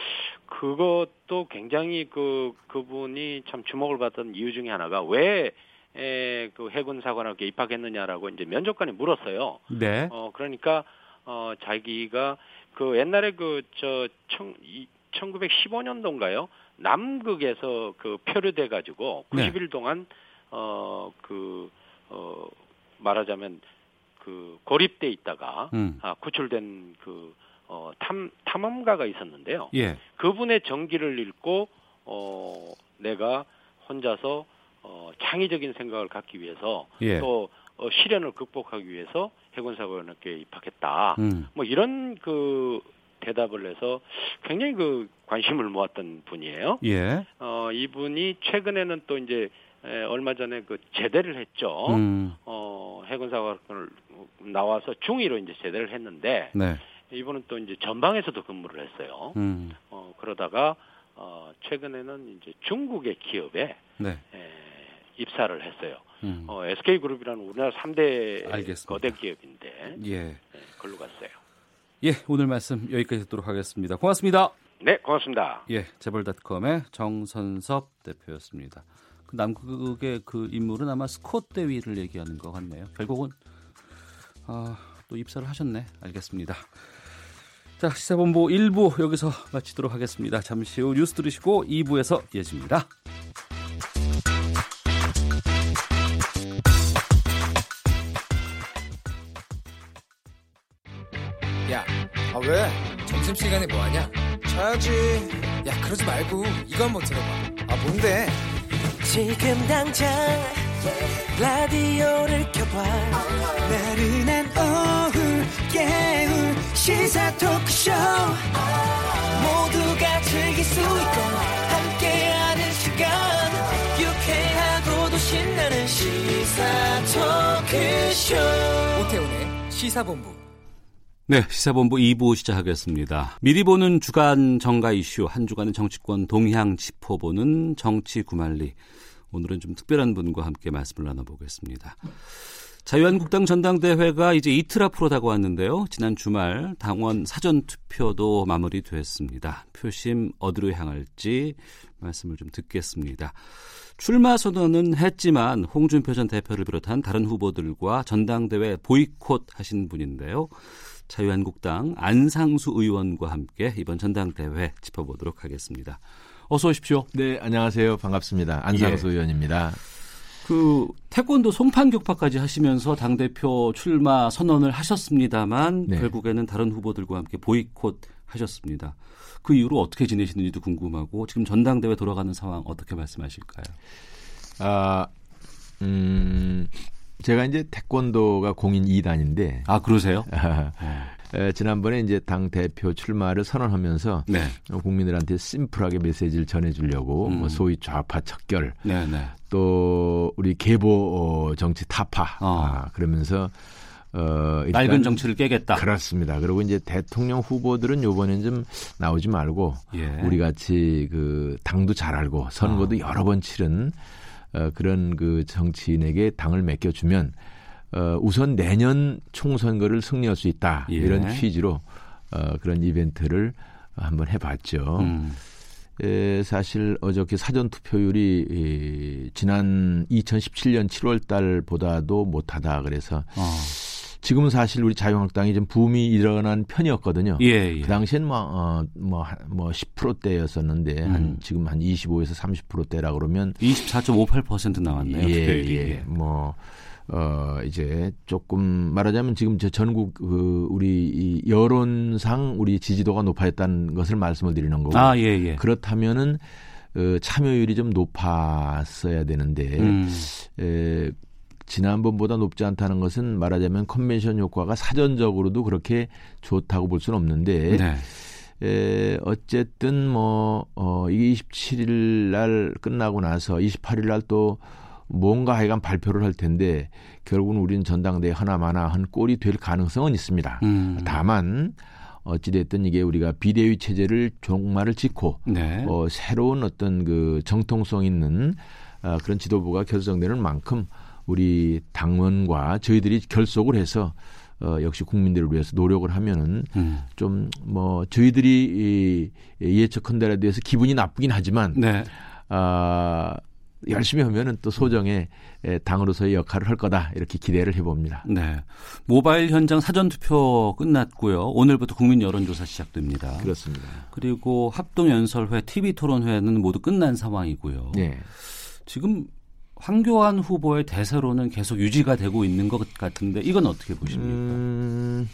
그것도 굉장히 그 그분이 참 주목을 받던 이유 중에 하나가 왜 에, 그 해군 사관학교에 입학했느냐라고 이제 면접관이 물었어요. 네. 어, 그러니까 어, 자기가 그 옛날에 그저 1915년도인가요? 남극에서 그 표류돼 가지고 네. 90일 동안 어그 어, 말하자면 그 고립돼 있다가 음. 아, 구출된 그 어, 탐 탐험가가 있었는데요. 예. 그분의 전기를 읽고 어, 내가 혼자서 어, 창의적인 생각을 갖기 위해서 예. 또 어, 시련을 극복하기 위해서 해군사관학교에 입학했다. 음. 뭐 이런 그 대답을 해서 굉장히 그 관심을 모았던 분이에요. 예. 어, 이분이 최근에는 또 이제 에, 얼마 전에 그 제대를 했죠. 음. 어, 해군사관학교를 나와서 중위로 이제 제대를 했는데 네. 이분은 또 이제 전방에서도 근무를 했어요. 음. 어, 그러다가 어, 최근에는 이제 중국의 기업에 네. 에, 입사를 했어요. 음. 어, SK그룹이라는 우리나라 3대 알겠습니다. 거대 기업인데 예. 네, 걸로 갔어요. 예, 오늘 말씀 여기까지 듣도록 하겠습니다. 고맙습니다. 네, 고맙습니다. 예, 재벌닷컴의 정선섭 대표였습니다. 그 남극의 그 인물은 아마 스콧 대위를 얘기하는 것 같네요. 결국은 아, 또 입사를 하셨네. 알겠습니다. 자, 시사본부 1부 여기서 마치도록 하겠습니다. 잠시 후 뉴스 들으시고 2부에서 이어집니다. 야, 아 왜? 점심시간에 뭐하냐? 자야지. 야, 그러지 말고 이거 한번 들어봐. 아, 뭔데? 지금 당장 라디오를 켜봐 나른한 오후 깨울 시사 토크쇼 모두가 즐길 수 있고 함께하는 시간 유쾌하고도 신나는 시사 토크쇼 오태훈의 시사본부. 네, 시사본부 2부 시작하겠습니다. 미리 보는 주간 정가 이슈, 한 주간의 정치권 동향 짚어보는 정치 구말리. 오늘은 좀 특별한 분과 함께 말씀을 나눠보겠습니다. 자유한국당 전당대회가 이제 이틀 앞으로 다가왔는데요. 지난 주말 당원 사전 투표도 마무리됐습니다. 표심 어디로 향할지 말씀을 좀 듣겠습니다. 출마 선언은 했지만 홍준표 전 대표를 비롯한 다른 후보들과 전당대회 보이콧 하신 분인데요. 자유한국당 안상수 의원과 함께 이번 전당대회 짚어보도록 하겠습니다. 어서 오십시오. 네, 안녕하세요. 반갑습니다. 안상수 예. 의원입니다. 그 태권도 송판 격파까지 하시면서 당 대표 출마 선언을 하셨습니다만 네. 결국에는 다른 후보들과 함께 보이콧 하셨습니다. 그 이후로 어떻게 지내시는지도 궁금하고 지금 전당대회 돌아가는 상황 어떻게 말씀하실까요? 아, 음, 제가 이제 태권도가 공인 2단인데, 아 그러세요? <laughs> 에, 지난번에 이제 당 대표 출마를 선언하면서 네, 어, 국민들한테 심플하게 메시지를 전해주려고 음. 뭐 소위 좌파 척결, 네, 네. 또 우리 계보 어, 정치 타파, 어. 아, 그러면서 어, 일단 낡은 정치를 깨겠다. 그렇습니다. 그리고 이제 대통령 후보들은 요번엔 좀 나오지 말고 예. 우리 같이 그 당도 잘 알고 선거도 어. 여러 번 치른 어, 그런 그 정치인에게 당을 맡겨주면 어, 우선 내년 총선거를 승리할 수 있다 예. 이런 취지로 어, 그런 이벤트를 한번 해봤죠. 음, 에, 사실 어저께 사전 투표율이 이, 지난 2017년 7월 달보다도 못하다 그래서 어, 지금은 사실 우리 자유한국당이 좀 붐이 일어난 편이었거든요. 예, 예. 그 당시엔 뭐, 어, 뭐, 한- 뭐 10%대였었는데, 한, 음. 지금 한 25에서 30%대라 그러면, 24.58% 나왔네요. 예, 투표율이. 예. 뭐, 어, 이제 조금 말하자면 지금 저 전국 그 우리 이 여론상 우리 지지도가 높아졌다는 것을 말씀을 드리는 거고. 아, 예, 예. 그렇다면은 어, 참여율이 좀 높았어야 되는데, 음. 에, 지난번보다 높지 않다는 것은 말하자면 컨벤션 효과가 사전적으로도 그렇게 좋다고 볼 수는 없는데 네. 에, 어쨌든 뭐 어, 이게 27일 날 끝나고 나서 28일 날 또 뭔가 하여간 발표를 할 텐데 결국은 우리는 전당대회 하나마나 한 꼴이 될 가능성은 있습니다. 음. 다만 어찌됐든 이게 우리가 비대위 체제를 종말을 짓고 네. 어, 새로운 어떤 그 정통성 있는 아, 그런 지도부가 결정되는 만큼 우리 당원과 저희들이 결속을 해서 어, 역시 국민들을 위해서 노력을 하면은 음. 좀뭐 저희들이 이 예측한 데에 대해서 기분이 나쁘긴 하지만 네. 아, 열심히 하면은 또 소정의 에, 당으로서의 역할을 할 거다 이렇게 기대를 해봅니다. 네. 모바일 현장 사전 투표 끝났고요. 오늘부터 국민 여론조사 시작됩니다. 그렇습니다. 그리고 합동 연설회, TV 토론회는 모두 끝난 상황이고요. 네. 지금 황교안 후보의 대세로는 계속 유지가 되고 있는 것 같은데 이건 어떻게 보십니까? 음,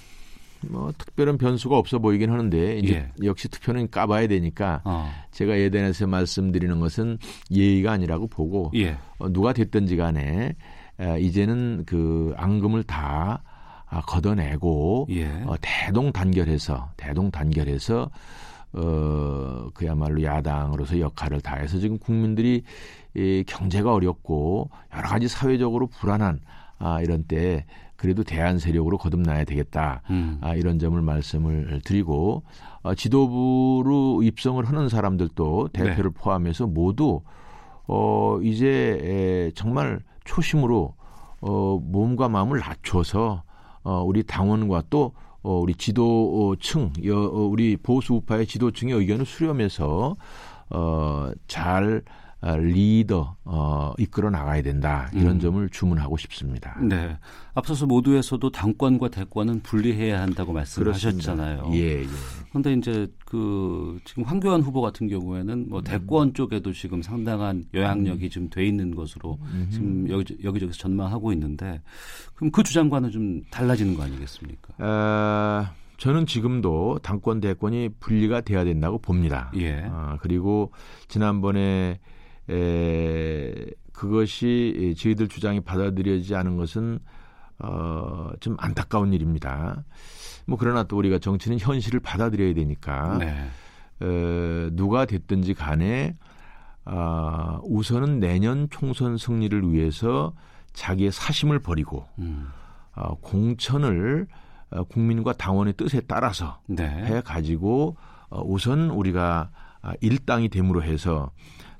뭐 특별한 변수가 없어 보이긴 하는데 이제 역시 투표는 까봐야 되니까 어. 제가 예전에서 말씀드리는 것은 예의가 아니라고 보고 예. 어, 누가 됐든지 간에 에, 이제는 그 앙금을 다 아, 걷어내고 예. 어, 대동 단결해서 대동 단결해서 어 그야말로 야당으로서 역할을 다해서 지금 국민들이 이 경제가 어렵고 여러 가지 사회적으로 불안한 아 이런 때 그래도 대안 세력으로 거듭나야 되겠다. 음. 아, 이런 점을 말씀을 드리고 어, 지도부로 입성을 하는 사람들도 대표를 포함해서 모두 어, 이제 에, 정말 초심으로 어, 몸과 마음을 낮춰서 어, 우리 당원과 또 어, 우리 지도층, 여, 어, 우리 보수 우파의 지도층의 의견을 수렴해서 어, 잘 아, 리더 어, 이끌어 나가야 된다 이런 음. 점을 주문하고 싶습니다. 네. 앞서서 모두에서도 당권과 대권은 분리해야 한다고 말씀하셨잖아요. 예, 예. 그런데 이제 그 지금 황교안 후보 같은 경우에는 음. 뭐 대권 쪽에도 지금 상당한 영향력이 좀돼 있는 것으로 지금 여기, 여기저기서 전망하고 있는데 그럼 그 주장과는 좀 달라지는 거 아니겠습니까? 아, 저는 지금도 당권 대권이 분리가 돼야 된다고 봅니다. 예. 아, 그리고 지난번에 에, 그것이 저희들 주장이 받아들여지지 않은 것은 어, 좀 안타까운 일입니다. 뭐 그러나 또 우리가 정치는 현실을 받아들여야 되니까 네. 어, 누가 됐든지 간에 아, 우선은 내년 총선 승리를 위해서 자기의 사심을 버리고 음. 어, 공천을 어, 국민과 당원의 뜻에 따라서 네. 해 가지고 어, 우선 우리가 아, 일당이 됨으로 해서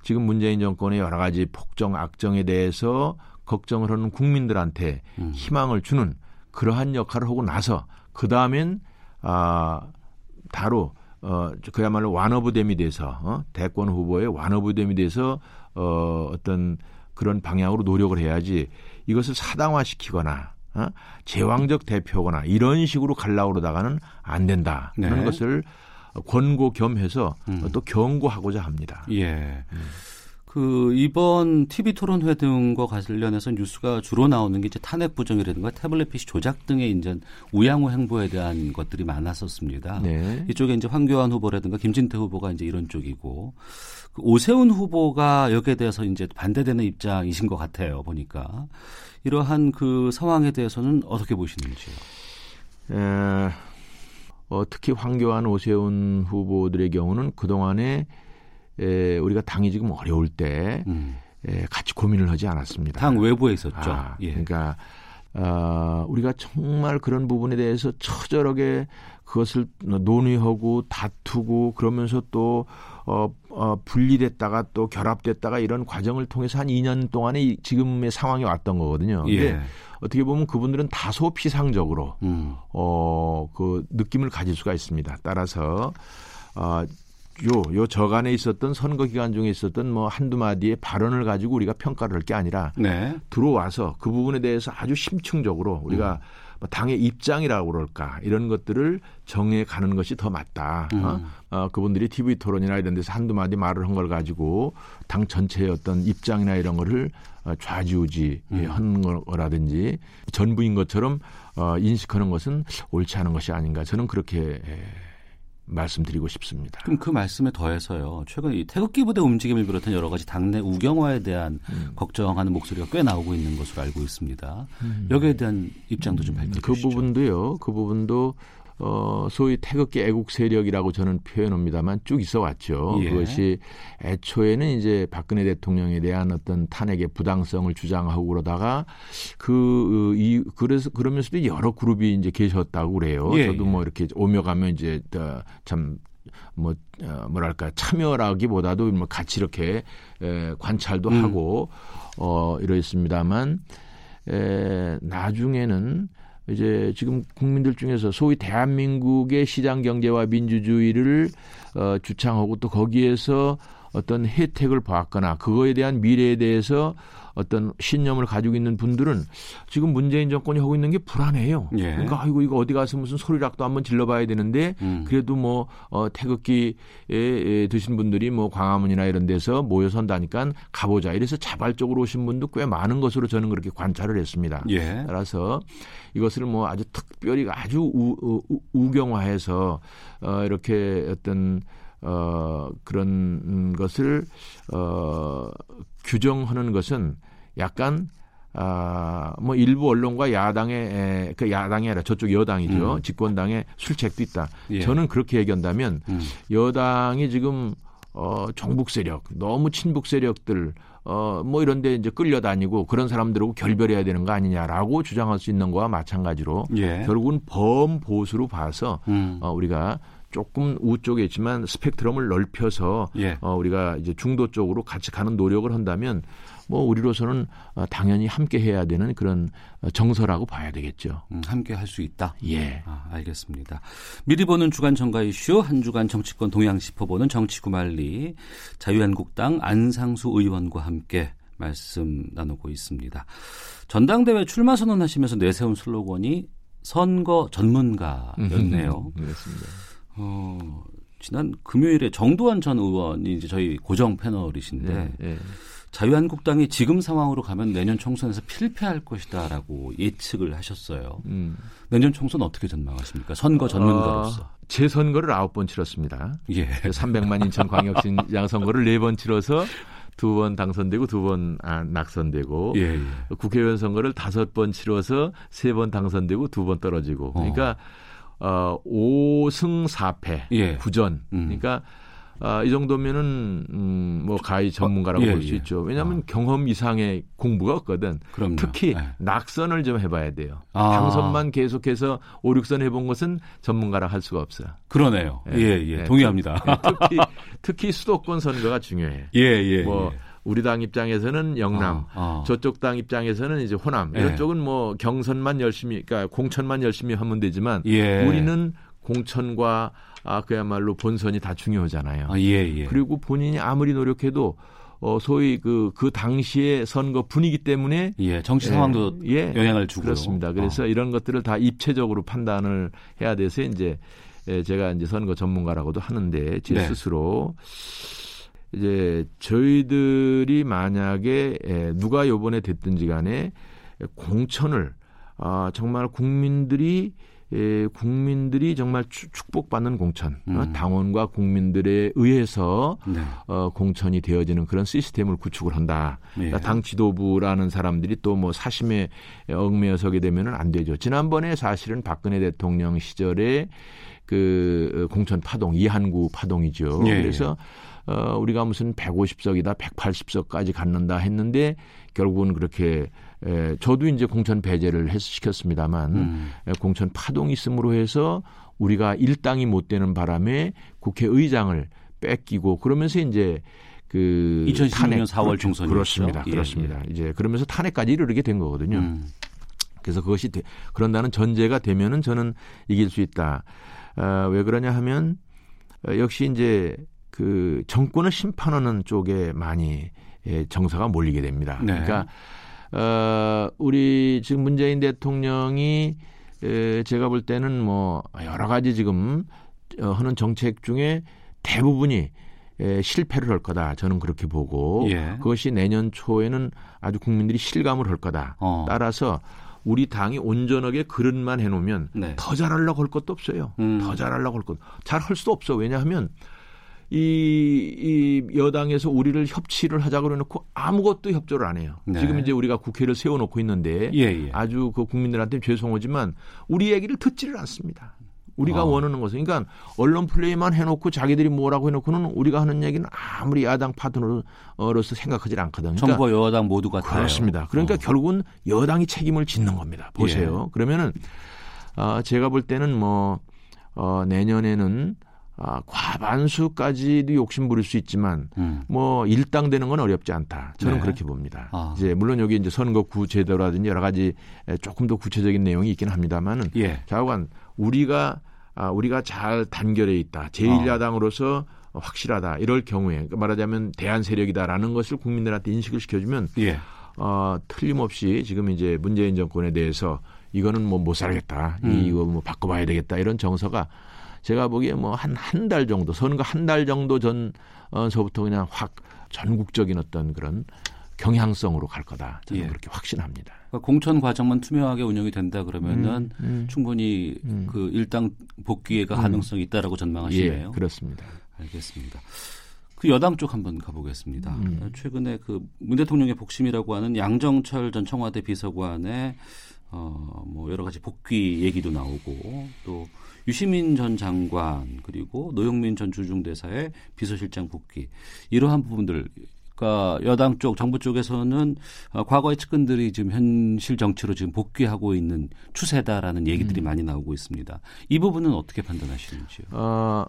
지금 문재인 정권의 여러 가지 폭정 악정에 대해서 걱정을 하는 국민들한테 음. 희망을 주는 그러한 역할을 하고 나서 그 다음엔 아 바로 어 그야말로 완어부댐이 돼서 어? 대권 후보의 완어부댐이 돼서 어 어떤 그런 방향으로 노력을 해야지 이것을 사당화시키거나 어? 제왕적 대표거나 이런 식으로 그러다가는 안 된다. 네. 그런 것을 권고 겸해서 음. 또 경고하고자 합니다. 예. 그 이번 TV 토론회 등과 관련해서 뉴스가 주로 나오는 게 이제 탄핵 부정이라든가 태블릿 PC 조작 등의 이제 우양호 행보에 대한 것들이 많았었습니다. 네. 이쪽에 이제 황교안 후보라든가 김진태 후보가 이제 이런 쪽이고 그 오세훈 후보가 여기에 대해서 이제 반대되는 입장이신 것 같아요. 보니까 이러한 그 상황에 대해서는 어떻게 보시는지요? 에, 어, 특히 황교안, 오세훈 후보들의 경우는 그 동안에 에, 우리가 당이 지금 어려울 때 음. 에, 같이 고민을 하지 않았습니다. 당 외부에 있었죠. 아, 예. 그러니까 어, 우리가 정말 그런 부분에 대해서 처절하게 그것을 논의하고 다투고 그러면서 또 어, 어, 분리됐다가 또 결합됐다가 이런 과정을 통해서 한 2년 동안에 이- 지금의 상황이 왔던 거거든요. 근데 예. 어떻게 보면 그분들은 다소 피상적으로 음. 어, 그 느낌을 가질 수가 있습니다. 따라서 어, 요, 요 저간에 있었던 선거 기간 중에 있었던 뭐 한두 마디의 발언을 가지고 우리가 평가를 할 게 아니라 네. 들어와서 그 부분에 대해서 아주 심층적으로 우리가 뭐 당의 입장이라고 그럴까 이런 것들을 정해 가는 것이 더 맞다. 음. 어? 어, 그분들이 TV 토론이나 이런 데서 한두 마디 말을 한 걸 가지고 당 전체의 어떤 입장이나 이런 거를 어, 좌지우지 음. 하는 거라든지 전부인 것처럼 어, 인식하는 것은 옳지 않은 것이 아닌가 저는 그렇게 에, 말씀드리고 싶습니다. 그럼 그 말씀에 더해서요. 최근 이 태극기 부대 움직임을 비롯한 여러 가지 당내 우경화에 대한 음. 걱정하는 목소리가 꽤 나오고 있는 것으로 알고 있습니다. 여기에 대한 입장도 좀 밝혀 그 주시죠. 부분도요. 그 부분도 어 소위 태극기 애국 세력이라고 저는 표현합니다만 쭉 있어 왔죠. 예. 그것이 애초에는 이제 박근혜 대통령에 대한 어떤 탄핵의 부당성을 주장하고 그러다가 그 이 그래서 그러면서도 여러 그룹이 이제 계셨다고 그래요. 예, 저도 예. 뭐 이렇게 오며 가면 이제 어, 참 뭐, 어, 뭐랄까, 참여라기보다도 뭐 같이 이렇게 에, 관찰도 음. 하고, 어, 이러했습니다만, 에, 나중에는 이제 지금 국민들 중에서 소위 대한민국의 시장 경제와 민주주의를 어, 주창하고 또 거기에서 어떤 혜택을 받거나 그거에 대한 미래에 대해서 어떤 신념을 가지고 있는 분들은 지금 문재인 정권이 하고 있는 게 불안해요. 예. 그러니까 아이고 이거 어디 가서 무슨 소리락도 한번 질러봐야 되는데 음. 그래도 뭐 어, 태극기에 에, 드신 분들이 뭐 광화문이나 이런 데서 모여 선다니까 가보자. 이래서 자발적으로 오신 분도 꽤 많은 것으로 저는 그렇게 관찰을 했습니다. 예. 따라서 이것을 뭐 아주 특별히 아주 우, 우, 우- 우경화해서 어, 이렇게 어떤 어, 그런 것을 어, 규정하는 것은 약간 아, 뭐 일부 언론과 야당의 에, 그 야당이 아니라 저쪽 여당이죠. 음. 집권당의 술책도 있다. 예. 저는 그렇게 얘기한다면 음. 여당이 지금 어 종북 세력, 너무 친북 세력들 어뭐 이런 데 이제 끌려다니고 그런 사람들하고 결별해야 되는 거 아니냐라고 주장할 수 있는 거와 마찬가지로 예. 결국은 범보수로 봐서 음. 어 우리가 조금 우 쪽에 있지만 스펙트럼을 넓혀서 예. 어 우리가 이제 중도 쪽으로 같이 가는 노력을 한다면 뭐 우리로서는 어, 당연히 함께 해야 되는 그런 어, 정서라고 봐야 되겠죠. 음, 함께 할 수 있다. 예. 아, 알겠습니다. 미리 보는 주간 정가 이슈 한 주간 정치권 동향 짚어보는 정치구말리 자유한국당 안상수 의원과 함께 말씀 나누고 있습니다. 전당대회 출마 선언하시면서 내세운 슬로건이 선거 전문가였네요. <laughs> 그렇습니다. 어, 지난 금요일에 정두환 전 의원이 이제 저희 고정 패널이신데 네, 네. 자유한국당이 지금 상황으로 가면 내년 총선에서 필패할 것이다라고 예측을 하셨어요. 음. 내년 총선 어떻게 전망하십니까? 선거 전문가로서. 어, 제 선거를 아홉 번 치렀습니다. 예. <laughs> 300만 인천 광역시장 <laughs> 선거를 네 번 치러서 두 번 당선되고 두 번 아, 낙선되고 예, 예. 국회의원 선거를 다섯 번 치러서 세 번 당선되고 두 번 떨어지고 그러니까 어 5승 4패 예. 9전 음. 그러니까 아, 이 정도면은 음, 뭐 가히 전문가라고 어, 예, 볼수 예. 있죠. 왜냐하면 아. 경험 이상의 공부가 없거든. 그럼요. 특히 예. 낙선을 좀 해봐야 돼요. 아. 당선만 계속해서 5, 6선 해본 것은 전문가라 할 수가 없어요. 그러네요. 예, 예, 예. 예. 동의합니다. 예, 특히 특히 수도권 선거가 중요해. <laughs> 예, 예. 뭐 예. 우리 당 입장에서는 영남, 어, 어. 저쪽 당 입장에서는 이제 호남. 예. 이쪽은 뭐 경선만 열심히, 그러니까 공천만 열심히 하면 되지만 예. 우리는 공천과 아 그야말로 본선이 다 중요하잖아요. 아, 예, 예. 그리고 본인이 아무리 노력해도 어 소위 그그 당시의 선거 분위기 때문에 예, 정치 상황도 예, 영향을 주고요. 그렇습니다. 그래서 어. 이런 것들을 다 입체적으로 판단을 해야 돼서 이제 예, 제가 이제 선거 전문가라고도 하는데 제 네. 스스로 이제 저희들이 만약에 예, 누가 요번에 됐든지 간에 공천을 아 정말 국민들이 예, 국민들이 정말 추- 축복받는 공천, 어, 음. 당원과 국민들에 의해서 네. 어, 공천이 되어지는 그런 시스템을 구축을 한다. 예. 그러니까 당 지도부라는 사람들이 또 뭐 사심에 얽매여 서게 되면은 안 되죠. 지난번에 사실은 박근혜 대통령 시절에 그 공천 파동, 이한구 파동이죠. 예, 그래서 어, 우리가 무슨 150석이다, 180석까지 갖는다 했는데 결국은 그렇게 에, 저도 이제 공천 배제를 했, 시켰습니다만 음. 에, 공천 파동이 있음으로 해서 우리가 일당이 못 되는 바람에 국회의장을 뺏기고 그러면서 이제 그 2016년 탄핵, 4월 그렇죠. 총선이었죠. 그렇습니다. 예, 그렇습니다. 이제 그러면서 탄핵까지 이르게 된 거거든요. 음. 그래서 그것이 되, 그런다는 전제가 되면은 저는 이길 수 있다. 아, 왜 그러냐 하면 어, 역시 이제 그 정권을 심판하는 쪽에 많이 예, 정서가 몰리게 됩니다. 네. 그러니까 어, 우리 지금 문재인 대통령이 에, 제가 볼 때는 뭐 여러 가지 지금 어, 하는 정책 중에 대부분이 에, 실패를 할 거다. 저는 그렇게 보고 예. 그것이 내년 초에는 아주 국민들이 실감을 할 거다. 어. 따라서 우리 당이 온전하게 그릇만 해놓으면 네. 더 잘하려고 할 것도 없어요. 음. 더 잘하려고 할 것. 잘할 수 없어. 왜냐하면 이, 이 여당에서 우리를 협치를 하자고 그래놓고 아무것도 협조를 안 해요. 네. 지금 이제 우리가 국회를 세워놓고 있는데 예, 예. 아주 그 국민들한테 죄송하지만 우리 얘기를 듣지를 않습니다. 우리가 어. 원하는 것은 그러니까 언론 플레이만 해놓고 자기들이 뭐라고 해놓고는 우리가 하는 얘기는 아무리 야당 파트너로서 생각하지 않거든요. 그러니까 정부와 여당 모두 같아요. 그렇습니다. 그러니까 어. 결국은 여당이 책임을 짓는 겁니다. 보세요. 예. 그러면은 어, 제가 볼 때는 뭐 어, 내년에는 아, 과반수까지도 욕심 부릴 수 있지만 음. 뭐 일당되는 건 어렵지 않다. 저는 네. 그렇게 봅니다. 아. 이제 물론 여기 이제 선거구 제도라든지 여러 가지 에, 조금 더 구체적인 내용이 있긴 합니다만은 예. 좌우간 우리가 아, 우리가 잘 단결해 있다. 제1야당으로서 확실하다. 이럴 경우에 그러니까 말하자면 대한 세력이다라는 것을 국민들한테 인식을 시켜주면 예. 어, 틀림없이 지금 이제 문재인 정권에 대해서 이거는 뭐 못 살겠다. 음. 이거 뭐 바꿔봐야 되겠다. 이런 정서가 제가 보기에 뭐 한 한 달 정도 선거 한 달 정도 전서부터 그냥 확 전국적인 어떤 그런 경향성으로 갈 거다. 저는 예. 그렇게 확신합니다. 그러니까 공천 과정만 투명하게 운영이 된다 그러면은 음, 음. 충분히 음. 그 일당 복귀의 그 음. 가능성이 있다라고 전망하시네요. 예, 그렇습니다. 알겠습니다. 그 여당 쪽 한번 가보겠습니다. 음. 최근에 그 문 대통령의 복심이라고 하는 양정철 전 청와대 비서관의 어, 뭐 여러 가지 복귀 얘기도 나오고 또 유시민 전 장관 그리고 노영민 전 주중대사의 비서실장 복귀 이러한 부분들 그러니까 여당 쪽 정부 쪽에서는 어, 과거의 측근들이 지금 현실 정치로 지금 복귀하고 있는 추세다라는 얘기들이 많이 나오고 있습니다. 이 부분은 어떻게 판단하시는지요? 어,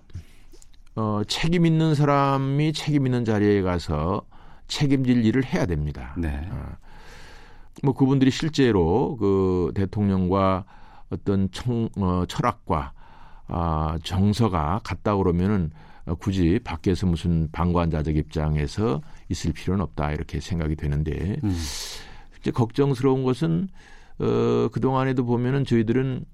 어, 책임 있는 사람이 책임 있는 자리에 가서 책임질 일을 해야 됩니다. 네. 어, 뭐 그분들이 실제로 그 대통령과 어떤 청, 어, 철학과 아, 정서가 같다 그러면은 어, 굳이 밖에서 무슨 방관자적 입장에서 있을 필요는 없다 이렇게 생각이 되는데 음. 이제 걱정스러운 것은 어, 그 동안에도 보면은 저희들은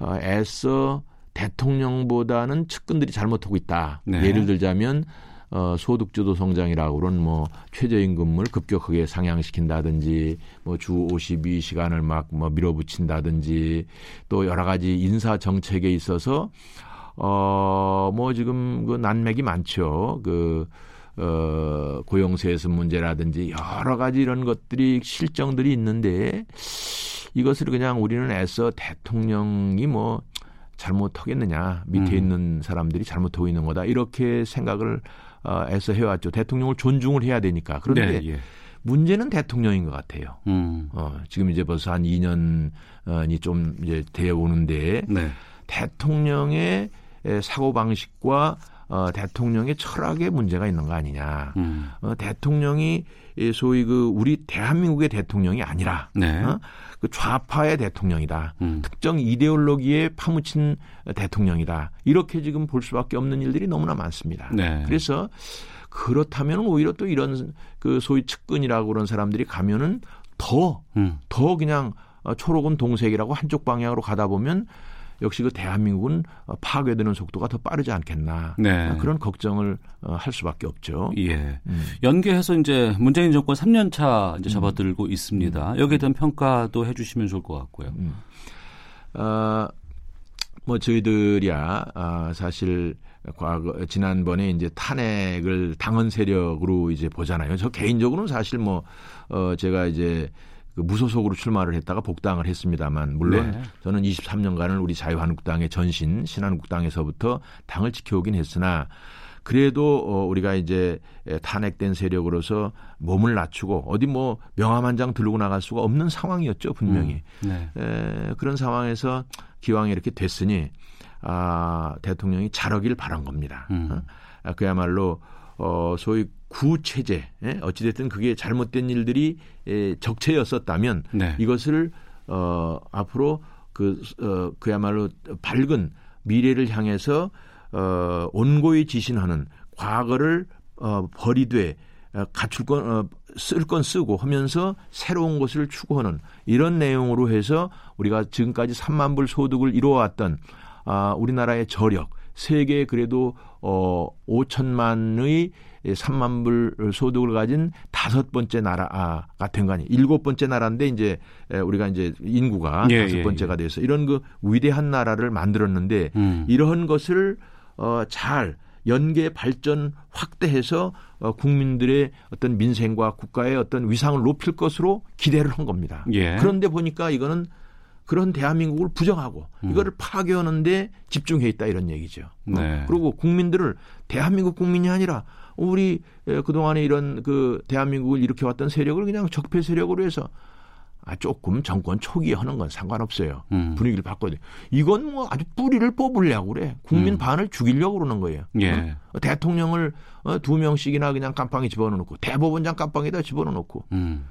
어, 애써 대통령보다는 측근들이 잘못하고 있다. 네. 예를 들자면 어, 소득주도 성장이라고 그런 뭐 최저임금을 급격하게 상향시킨다든지 뭐 주 52시간을 막 뭐 밀어붙인다든지 또 여러 가지 인사 정책에 있어서 어, 뭐 지금 그 난맥이 많죠. 그 어, 고용세에서 문제라든지 여러 가지 이런 것들이 실정들이 있는데 이것을 그냥 우리는 애써 대통령이 뭐 잘못하겠느냐 밑에 음. 있는 사람들이 잘못하고 있는 거다 이렇게 생각을 어, 애써 해왔죠. 대통령을 존중을 해야 되니까. 그런데 네, 예. 문제는 대통령인 것 같아요. 음. 어, 지금 이제 벌써 한 2년이 좀 이제 되어 오는데 네. 대통령의 사고 방식과 어, 대통령의 철학에 문제가 있는 거 아니냐. 음. 어, 대통령이 이 소위 그 우리 대한민국의 대통령이 아니라 네. 어? 그 좌파의 대통령이다. 음. 특정 이데올로기에 파묻힌 대통령이다. 이렇게 지금 볼 수밖에 없는 일들이 너무나 많습니다. 네. 그래서 그렇다면 오히려 또 이런 그 소위 측근이라고 그런 사람들이 가면은 더, 음. 더 그냥 어, 초록은 동색이라고 한쪽 방향으로 가다 보면 역시 그 대한민국은 어, 파괴되는 속도가 더 빠르지 않겠나. 네. 어, 그런 걱정을 어, 할 수밖에 없죠. 예. 음. 연계해서 이제 문재인 정권 3년 차 이제 접어들고 있습니다. 여기에 대한 평가도 해주시면 좋을 것 같고요. 음. 어, 뭐 저희들이야 아, 사실 과거 지난번에 이제 탄핵을 당헌 세력으로 이제 보잖아요. 저 개인적으로는 사실 뭐 어, 제가 이제 그 무소속으로 출마를 했다가 복당을 했습니다만 물론 네. 저는 23년간을 우리 자유한국당의 전신 신한국당에서부터 당을 지켜오긴 했으나 그래도 어, 우리가 이제 탄핵된 세력으로서 몸을 낮추고 어디 뭐 명함 한 장 들고 나갈 수가 없는 상황이었죠 분명히 음, 네. 에, 그런 상황에서 기왕 이렇게 됐으니 아, 대통령이 잘하길 바란 겁니다. 음. 어? 아, 그야말로 어, 소위 구체제 예? 어찌됐든 그게 잘못된 일들이 에, 적체였었다면 네. 이것을 어, 앞으로 그 어, 그야말로 밝은 미래를 향해서 어, 온고히 지신하는 과거를 어, 버리되 어, 갖출 건, 어, 쓸건 쓰고 하면서 새로운 것을 추구하는 이런 내용으로 해서 우리가 지금까지 3만 불 소득을 이루어왔던 아, 우리나라의 저력, 세계 그래도 어 5천만의 3만 불 소득을 가진 다섯 번째 나라가 된 거 아니에요. 일곱 번째 나라인데 이제 우리가 이제 인구가 예, 다섯 예, 번째가 예. 돼서 이런 그 위대한 나라를 만들었는데 음. 이러한 것을 어잘 연계 발전 확대해서 어, 국민들의 어떤 민생과 국가의 어떤 위상을 높일 것으로 기대를 한 겁니다. 예. 그런데 보니까 이거는 그런 대한민국을 부정하고 음. 이거를 파괴하는데 집중해 있다 이런 얘기죠. 어, 네. 그리고 국민들을 대한민국 국민이 아니라 우리 에, 그동안에 이런 그 대한민국을 일으켜 왔던 세력을 그냥 적폐 세력으로 해서 아, 조금 정권 초기에 하는 건 상관없어요. 음. 분위기를 바꿔야 돼. 이건 뭐 아주 뿌리를 뽑으려고 그래. 국민 음. 반을 죽이려고 그러는 거예요. 예. 어? 대통령을 어, 두 명씩이나 그냥 깜빵에 집어넣고 대법원장 깜빵에다 집어넣고 음.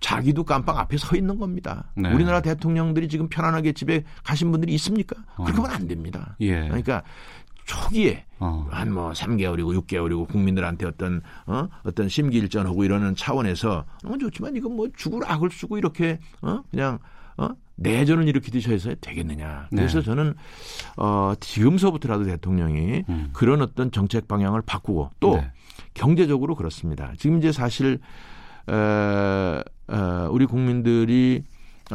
자기도 깜빵 앞에 서 있는 겁니다. 네. 우리나라 대통령들이 지금 편안하게 집에 가신 분들이 있습니까? 어. 그렇게 하면 안 됩니다. 예. 그러니까 초기에 어. 한뭐 3개월이고 6개월이고 국민들한테 어떤 어 어떤 심기일전하고 이러는 차원에서 어 좋지만 이건 뭐 죽을 악을 쓰고 이렇게 어 그냥 어 내전을 일으키듯이 해서 되겠느냐. 그래서 네. 저는 어 지금서부터라도 대통령이 음. 그런 어떤 정책 방향을 바꾸고 또 네. 경제적으로 그렇습니다. 지금 이제 사실 어, 어, 우리 국민들이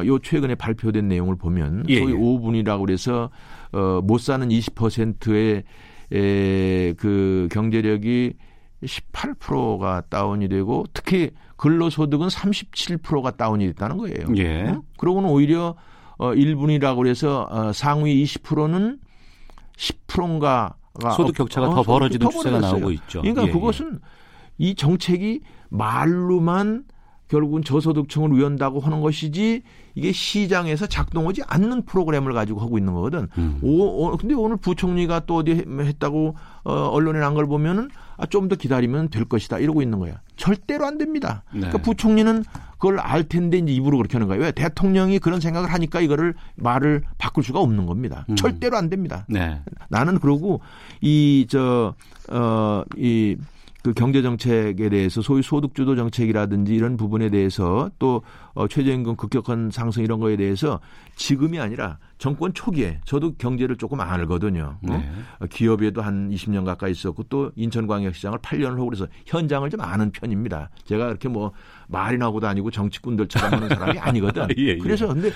요 최근에 발표된 내용을 보면 예, 소위 예. 5분이라고 그래서 어, 못 사는 20%의 에, 그 경제력이 18%가 다운이 되고 특히 근로소득은 37%가 다운이 됐다는 거예요. 예. 응? 그러고는 오히려 어 1분이라고 그래서 어, 상위 20%는 10%인가 소득 격차가 더 벌어지는 추세가 나오고 있죠. 그러니까 예, 예. 그것은 이 정책이 말로만 결국은 저소득층을 위한다고 하는 것이지 이게 시장에서 작동하지 않는 프로그램을 가지고 하고 있는 거거든. 음. 오, 오, 근데 오늘 부총리가 또 어디 했다고 어, 언론에 난 걸 보면은 아, 좀 더 기다리면 될 것이다 이러고 있는 거야. 절대로 안 됩니다. 네. 그러니까 부총리는 그걸 알 텐데 이제 입으로 그렇게 하는 거예요. 왜 대통령이 그런 생각을 하니까 이거를 말을 바꿀 수가 없는 겁니다. 음. 절대로 안 됩니다. 네. 나는 그러고 이 저어이 그 경제 정책에 대해서 소위 소득 주도 정책이라든지 이런 부분에 대해서 또 어, 최저임금 급격한 상승 이런 거에 대해서 지금이 아니라 정권 초기에 저도 경제를 조금 알거든요. 어? 네. 어, 기업에도 한 20년 가까이 있었고 또 인천광역시장을 8년을 하고 그래서 현장을 좀 아는 편입니다. 제가 그렇게 뭐 말이 나고 다니고 정치꾼들처럼 하는 사람이 아니거든. <laughs> 예, 예. 그래서 근데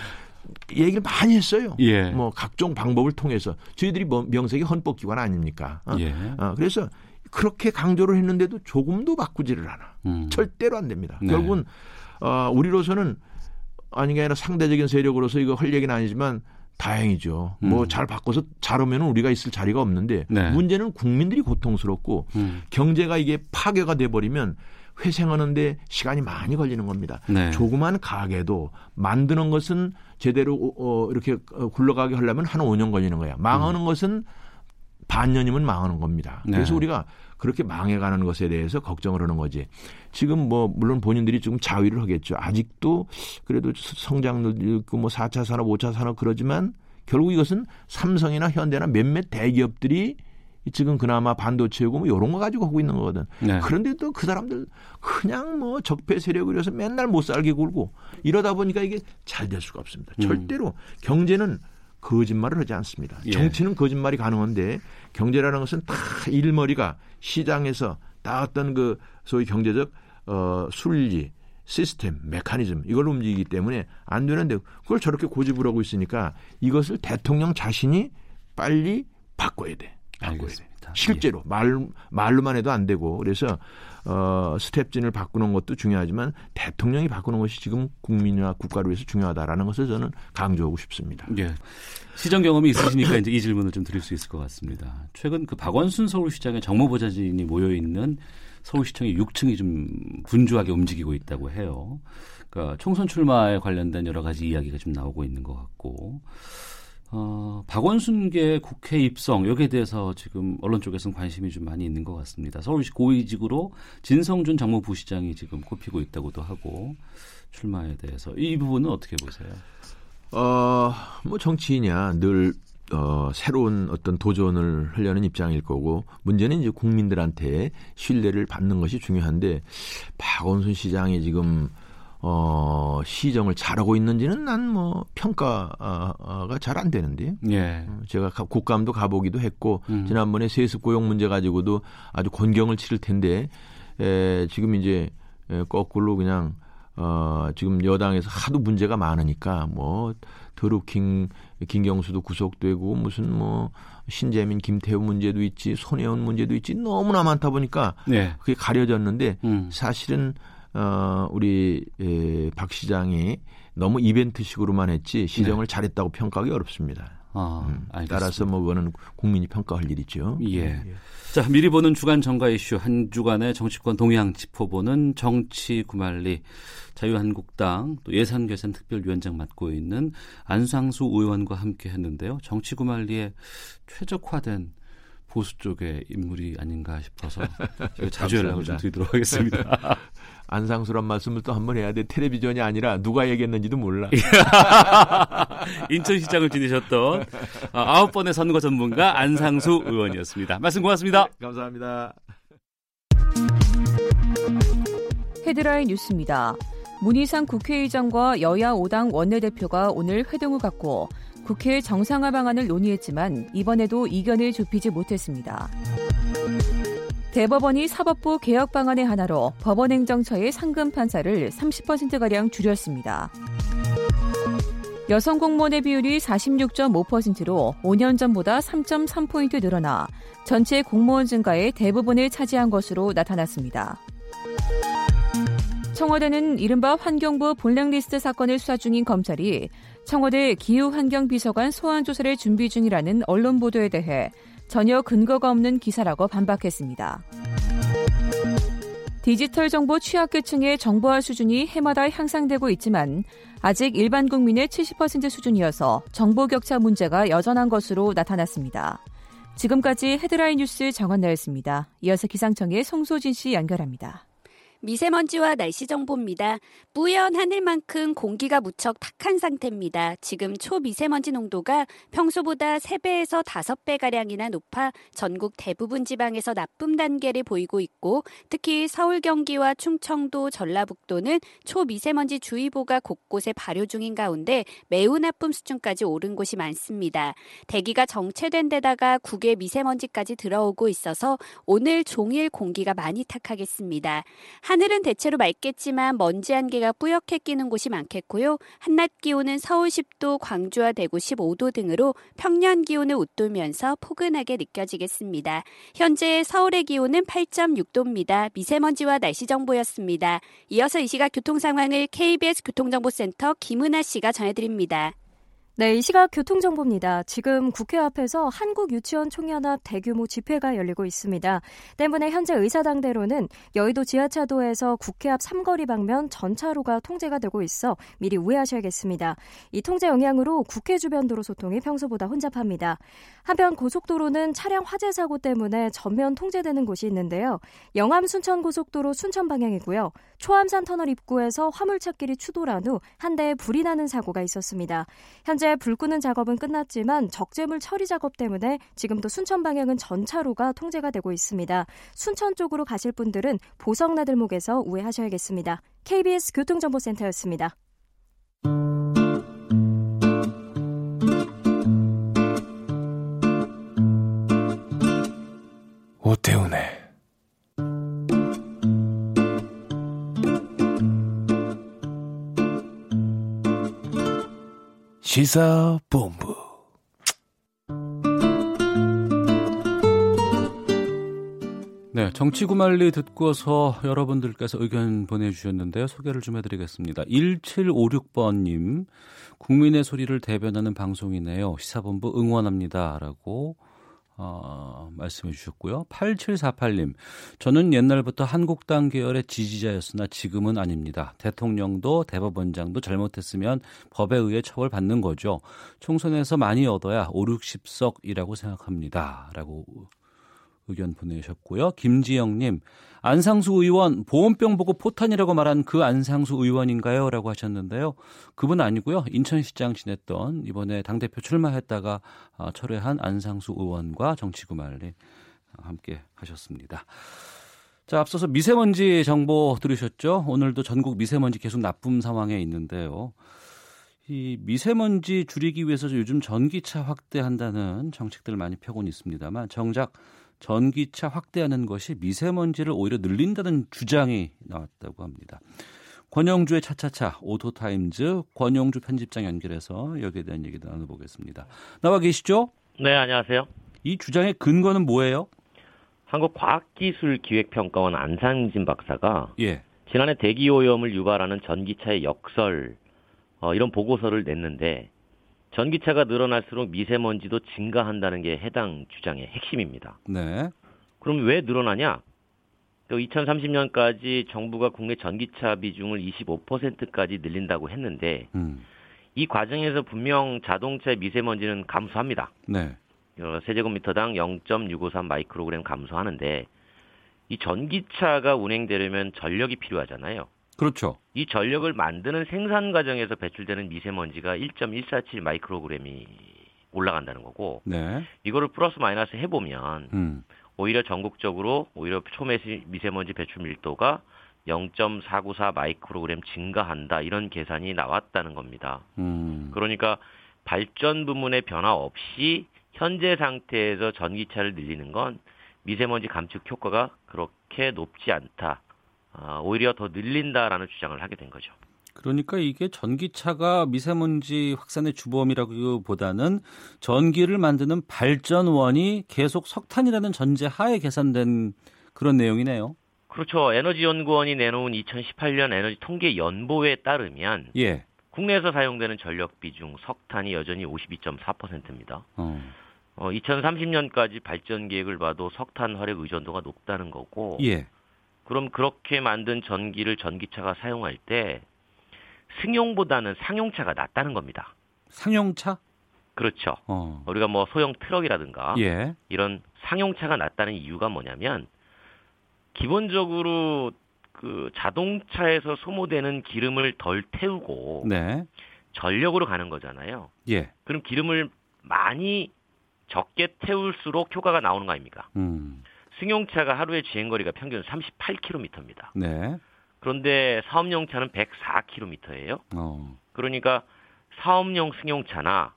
얘기를 많이 했어요. 예. 뭐 각종 방법을 통해서 저희들이 뭐 명색이 헌법기관 아닙니까? 어? 예. 어, 그래서 그렇게 강조를 했는데도 조금도 바꾸지를 않아. 음. 절대로 안 됩니다. 네. 결국은 어, 우리로서는 아닌 게 아니라 상대적인 세력으로서 이거 할 얘기는 아니지만 다행이죠. 뭐 음. 잘 바꿔서 잘하면 우리가 있을 자리가 없는데 네. 문제는 국민들이 고통스럽고 음. 경제가 이게 파괴가 돼 버리면 회생하는데 시간이 많이 걸리는 겁니다. 네. 조그만 가게도 만드는 것은 제대로 어, 이렇게 어, 굴러가게 하려면 한 5년 걸리는 거야. 망하는 것은 반년이면 망하는 겁니다. 네. 그래서 우리가 그렇게 망해가는 것에 대해서 걱정을 하는 거지. 지금 뭐 물론 본인들이 지금 자위를 하겠죠. 아직도 그래도 성장률 있고 뭐 4차 산업, 5차 산업 그러지만 결국 이것은 삼성이나 현대나 몇몇 대기업들이 지금 그나마 반도체고 뭐 이런 거 가지고 하고 있는 거거든. 네. 그런데 또 그 사람들 그냥 뭐 적폐 세력을 위해서 맨날 못 살게 굴고 이러다 보니까 이게 잘 될 수가 없습니다. 음. 절대로 경제는 거짓말을 하지 않습니다. 예. 정치는 거짓말이 가능한데 경제라는 것은 다 일머리가 시장에서 다 어떤 그 소위 경제적 어 순리 시스템, 메커니즘 이걸로 움직이기 때문에 안 되는데 그걸 저렇게 고집을 하고 있으니까 이것을 대통령 자신이 빨리 바꿔야 돼. 바꿔야 돼. 알겠습니다. 실제로 말 말로만 해도 안 되고 그래서 어 스텝진을 바꾸는 것도 중요하지만 대통령이 바꾸는 것이 지금 국민이나 국가를 위해서 중요하다라는 것을 저는 강조하고 싶습니다. 예. 시정 경험이 있으시니까 이제 이 질문을 좀 드릴 수 있을 것 같습니다. 최근 그 박원순 서울시장의 정무보좌진이 모여 있는 서울시청의 6층이 좀 분주하게 움직이고 있다고 해요. 그러니까 총선 출마에 관련된 여러 가지 이야기가 좀 나오고 있는 것 같고, 어, 박원순계 국회 입성 여기에 대해서 지금 언론 쪽에서는 관심이 좀 많이 있는 것 같습니다. 서울시 고위직으로 진성준 정무부시장이 지금 꼽히고 있다고도 하고 출마에 대해서 이 부분은 어떻게 보세요? 어, 뭐 정치인이야 늘 어, 새로운 어떤 도전을 하려는 입장일 거고 문제는 이제 국민들한테 신뢰를 받는 것이 중요한데 박원순 시장이 지금 어, 시정을 잘하고 있는지는 난 뭐 평가가 잘 안 되는데요. 예. 어, 제가 국감도 가보기도 했고 음. 지난번에 세습 고용 문제 가지고도 아주 곤경을 치를 텐데 에, 지금 이제 에, 거꾸로 그냥 어, 지금 여당에서 하도 문제가 많으니까 뭐 드루킹 김경수도 구속되고 무슨 뭐 신재민 김태우 문제도 있지 손혜원 문제도 있지 너무나 많다 보니까 네. 그게 가려졌는데 음. 사실은 어 우리 에, 박 시장이 너무 이벤트식으로만 했지 시정을 잘했다고 평가하기 어렵습니다. 아, 음. 따라서 뭐 그거는 국민이 평가할 일이죠. 예. 자, 미리 보는 주간 정가 이슈 한 주간의 정치권 동향 짚어보는 정치 구말리 자유한국당 또 예산개선 특별위원장 맡고 있는 안상수 의원과 함께 했는데요. 정치 구말리의 최적화된 보수 쪽의 인물이 아닌가 싶어서 <laughs> 자주 연락을 좀. 드리도록 하겠습니다. <laughs> 안상수란 말씀을 또 한 번 해야 돼. 텔레비전이 아니라 누가 얘기했는지도 몰라. <laughs> 인천시장을 지내셨던 아, 아홉 번의 선거 전문가 안상수 의원이었습니다. 말씀 고맙습니다. 감사합니다. 헤드라인 뉴스입니다. 문희상 국회의장과 여야 5당 원내대표가 오늘 회동을 갖고 국회 정상화 방안을 논의했지만 이번에도 이견을 좁히지 못했습니다. 대법원이 사법부 개혁 방안의 하나로 법원행정처의 상금 판사를 30%가량 줄였습니다. 여성 공무원의 비율이 46.5%로 5년 전보다 3.3포인트 늘어나 전체 공무원 증가의 대부분을 차지한 것으로 나타났습니다. 청와대는 이른바 환경부 블랙리스트 사건을 수사 중인 검찰이 청와대 기후환경비서관 소환 조사를 준비 중이라는 언론 보도에 대해 전혀 근거가 없는 기사라고 반박했습니다. 디지털 정보 취약계층의 정보화 수준이 해마다 향상되고 있지만 아직 일반 국민의 70% 수준이어서 정보 격차 문제가 여전한 것으로 나타났습니다. 지금까지 헤드라인 뉴스 정원나였습니다. 이어서 기상청의 송소진 씨 연결합니다. 미세먼지와 날씨 정보입니다. 뿌연 하늘만큼 공기가 무척 탁한 상태입니다. 지금 초미세먼지 농도가 평소보다 3배에서 5배가량이나 높아 전국 대부분 지방에서 나쁨 단계를 보이고 있고 특히 서울 경기와 충청도 전라북도는 초미세먼지 주의보가 곳곳에 발효 중인 가운데 매우 나쁨 수준까지 오른 곳이 많습니다. 대기가 정체된 데다가 국외 미세먼지까지 들어오고 있어서 오늘 종일 공기가 많이 탁하겠습니다. 하늘은 대체로 맑겠지만 먼지 안개가 뿌옇게 끼는 곳이 많겠고요. 한낮 기온은 서울 10도, 광주와 대구 15도 등으로 평년 기온을 웃돌면서 포근하게 느껴지겠습니다. 현재 서울의 기온은 8.6도입니다. 미세먼지와 날씨 정보였습니다. 이어서 이 시각 교통 상황을 KBS 교통정보센터 김은아 씨가 전해드립니다. 네, 이 시각 교통정보입니다. 지금 국회 앞에서 한국유치원총연합 대규모 집회가 열리고 있습니다. 때문에 현재 의사당대로는 여의도 지하차도에서 국회 앞 삼거리 방면 전차로가 통제가 되고 있어 미리 우회하셔야겠습니다. 이 통제 영향으로 국회 주변 도로 소통이 평소보다 혼잡합니다. 한편 고속도로는 차량 화재 사고 때문에 전면 통제되는 곳이 있는데요. 영암 순천 고속도로 순천 방향이고요. 초암산 터널 입구에서 화물차끼리 추돌한 후 한 대에 불이 나는 사고가 있었습니다. 현재 불 끄는 작업은 끝났지만 적재물 처리 작업 때문에 지금도 순천 방향은 전차로가 통제가 되고 있습니다. 순천 쪽으로 가실 분들은 보성나들목에서 우회하셔야겠습니다. KBS 교통정보센터였습니다. 오태훈의 시사본부 네, 정치구말리 듣고서 여러분들께서 의견 보내주셨는데요. 소개를 좀 해드리겠습니다. 1756번님, 국민의 소리를 대변하는 방송이네요. 시사본부 응원합니다. 라고 어, 말씀해 주셨고요. 8748님, 저는 옛날부터 한국당 계열의 지지자였으나 지금은 아닙니다. 대통령도 대법원장도 잘못했으면 법에 의해 처벌받는 거죠. 총선에서 많이 얻어야 5, 60석이라고 생각합니다. 라고 의견 보내셨고요. 김지영님, 안상수 의원 보온병 보고 포탄이라고 말한 그 안상수 의원인가요? 라고 하셨는데요. 그분 아니고요. 인천시장 지냈던 이번에 당대표 출마했다가 어, 철회한 안상수 의원과 정치구말리 함께 하셨습니다. 자, 앞서서 미세먼지 정보 들으셨죠? 오늘도 전국 미세먼지 계속 나쁨 상황에 있는데요. 이 미세먼지 줄이기 위해서 요즘 전기차 확대한다는 정책들 많이 펴곤 있습니다만 정작 전기차 확대하는 것이 미세먼지를 오히려 늘린다는 주장이 나왔다고 합니다. 권용주의 차차차 오토타임즈 권용주 편집장 연결해서 여기에 대한 얘기 나눠보겠습니다. 나와 계시죠? 네, 안녕하세요. 이 주장의 근거는 뭐예요? 한국과학기술기획평가원 안상진 박사가 예. 지난해 대기오염을 유발하는 전기차의 역설 어, 이런 보고서를 냈는데 전기차가 늘어날수록 미세먼지도 증가한다는 게 해당 주장의 핵심입니다. 네. 그럼 왜 늘어나냐? 2030년까지 정부가 국내 전기차 비중을 25%까지 늘린다고 했는데 음. 이 과정에서 분명 자동차의 미세먼지는 감소합니다. 네. 어, 세제곱미터당 0.653 마이크로그램 감소하는데 이 전기차가 운행되려면 전력이 필요하잖아요. 그렇죠. 이 전력을 만드는 생산 과정에서 배출되는 미세먼지가 1.147 마이크로그램이 올라간다는 거고 네. 이거를 플러스 마이너스 해보면 음. 오히려 전국적으로 오히려 초미세먼지 배출 밀도가 0.494 마이크로그램 증가한다 이런 계산이 나왔다는 겁니다. 음. 그러니까 발전 부문의 변화 없이 현재 상태에서 전기차를 늘리는 건 미세먼지 감축 효과가 그렇게 높지 않다. 아, 오히려 더 늘린다라는 주장을 하게 된 거죠. 그러니까 이게 전기차가 미세먼지 확산의 주범이라기보다는 전기를 만드는 발전원이 계속 석탄이라는 전제 하에 계산된 그런 내용이네요. 그렇죠. 에너지연구원이 내놓은 2018년 에너지 통계 연보에 따르면 예. 국내에서 사용되는 전력 비중 석탄이 여전히 52.4%입니다. 어. 어, 2030년까지 발전 계획을 봐도 석탄 화력 의존도가 높다는 거고 예. 그럼 그렇게 만든 전기를 전기차가 사용할 때 승용보다는 상용차가 낫다는 겁니다. 상용차? 그렇죠. 어. 우리가 뭐 소형 트럭이라든가 예. 이런 상용차가 낫다는 이유가 뭐냐면 기본적으로 그 자동차에서 소모되는 기름을 덜 태우고 네. 전력으로 가는 거잖아요. 예. 그럼 기름을 많이 적게 태울수록 효과가 나오는 거 아닙니까? 음. 승용차가 하루의 주행거리가 평균 38km입니다. 네. 그런데 사업용차는 104km예요. 어. 그러니까 사업용 승용차나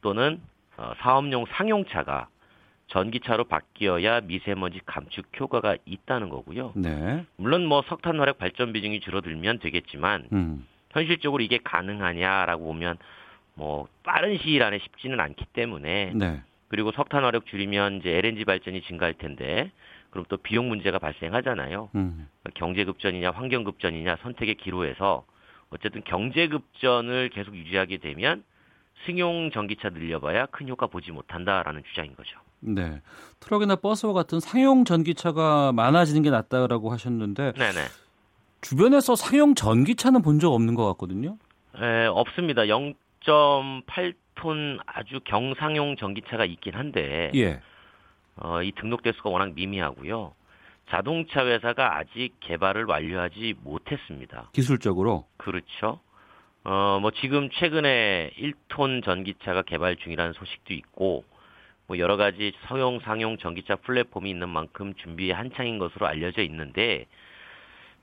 또는 어, 사업용 상용차가 전기차로 바뀌어야 미세먼지 감축 효과가 있다는 거고요. 네. 물론 뭐 석탄 화력 발전 비중이 줄어들면 되겠지만 음. 현실적으로 이게 가능하냐라고 보면 뭐 빠른 시일 안에 쉽지는 않기 때문에 네. 그리고 석탄 화력 줄이면 이제 LNG 발전이 증가할 텐데 그럼 또 비용 문제가 발생하잖아요. 음. 경제 급전이냐 환경 급전이냐 선택의 기로에서 어쨌든 경제 급전을 계속 유지하게 되면 승용 전기차 늘려봐야 큰 효과 보지 못한다라는 주장인 거죠. 네. 트럭이나 버스와 같은 상용 전기차가 많아지는 게 낫다라고 하셨는데 네네. 주변에서 상용 전기차는 본 적 없는 것 같거든요. 에, 없습니다. 0.8 톤 아주 경상용 전기차가 있긴 한데 예. 어, 이 등록 대수가 워낙 미미하고요. 자동차 회사가 아직 개발을 완료하지 못했습니다. 기술적으로. 그렇죠. 어, 뭐 지금 최근에 1톤 전기차가 개발 중이라는 소식도 있고 뭐 여러 가지 서용 상용 전기차 플랫폼이 있는 만큼 준비 한창인 것으로 알려져 있는데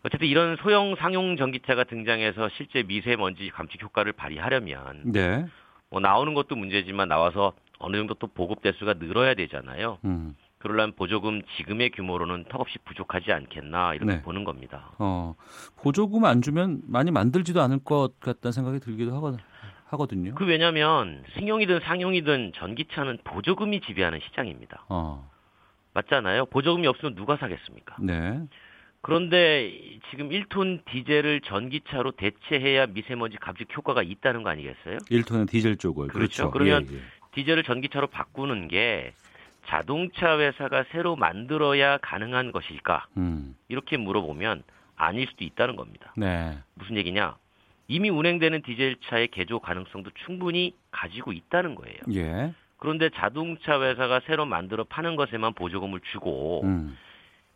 어쨌든 이런 소형 상용 전기차가 등장해서 실제 미세먼지 감축 효과를 발휘하려면 네. 뭐 나오는 것도 문제지만 나와서 어느 정도 또 보급 대수가 늘어야 되잖아요. 음. 그러려면 보조금 지금의 규모로는 턱없이 부족하지 않겠나 이렇게 네. 보는 겁니다. 어. 보조금 안 주면 많이 만들지도 않을 것 같다는 생각이 들기도 하거든. 하거든요. 그 왜냐하면 승용이든 상용이든 전기차는 보조금이 지배하는 시장입니다. 어. 맞잖아요. 보조금이 없으면 누가 사겠습니까? 네. 그런데 지금 1톤 디젤을 전기차로 대체해야 미세먼지 감축 효과가 있다는 거 아니겠어요? 1톤의 디젤 쪽을. 그렇죠. 그렇죠. 그러면 예, 예. 디젤을 전기차로 바꾸는 게 자동차 회사가 새로 만들어야 가능한 것일까? 음. 이렇게 물어보면 아닐 수도 있다는 겁니다. 네. 무슨 얘기냐? 이미 운행되는 디젤차의 개조 가능성도 충분히 가지고 있다는 거예요. 예. 그런데 자동차 회사가 새로 만들어 파는 것에만 보조금을 주고 음.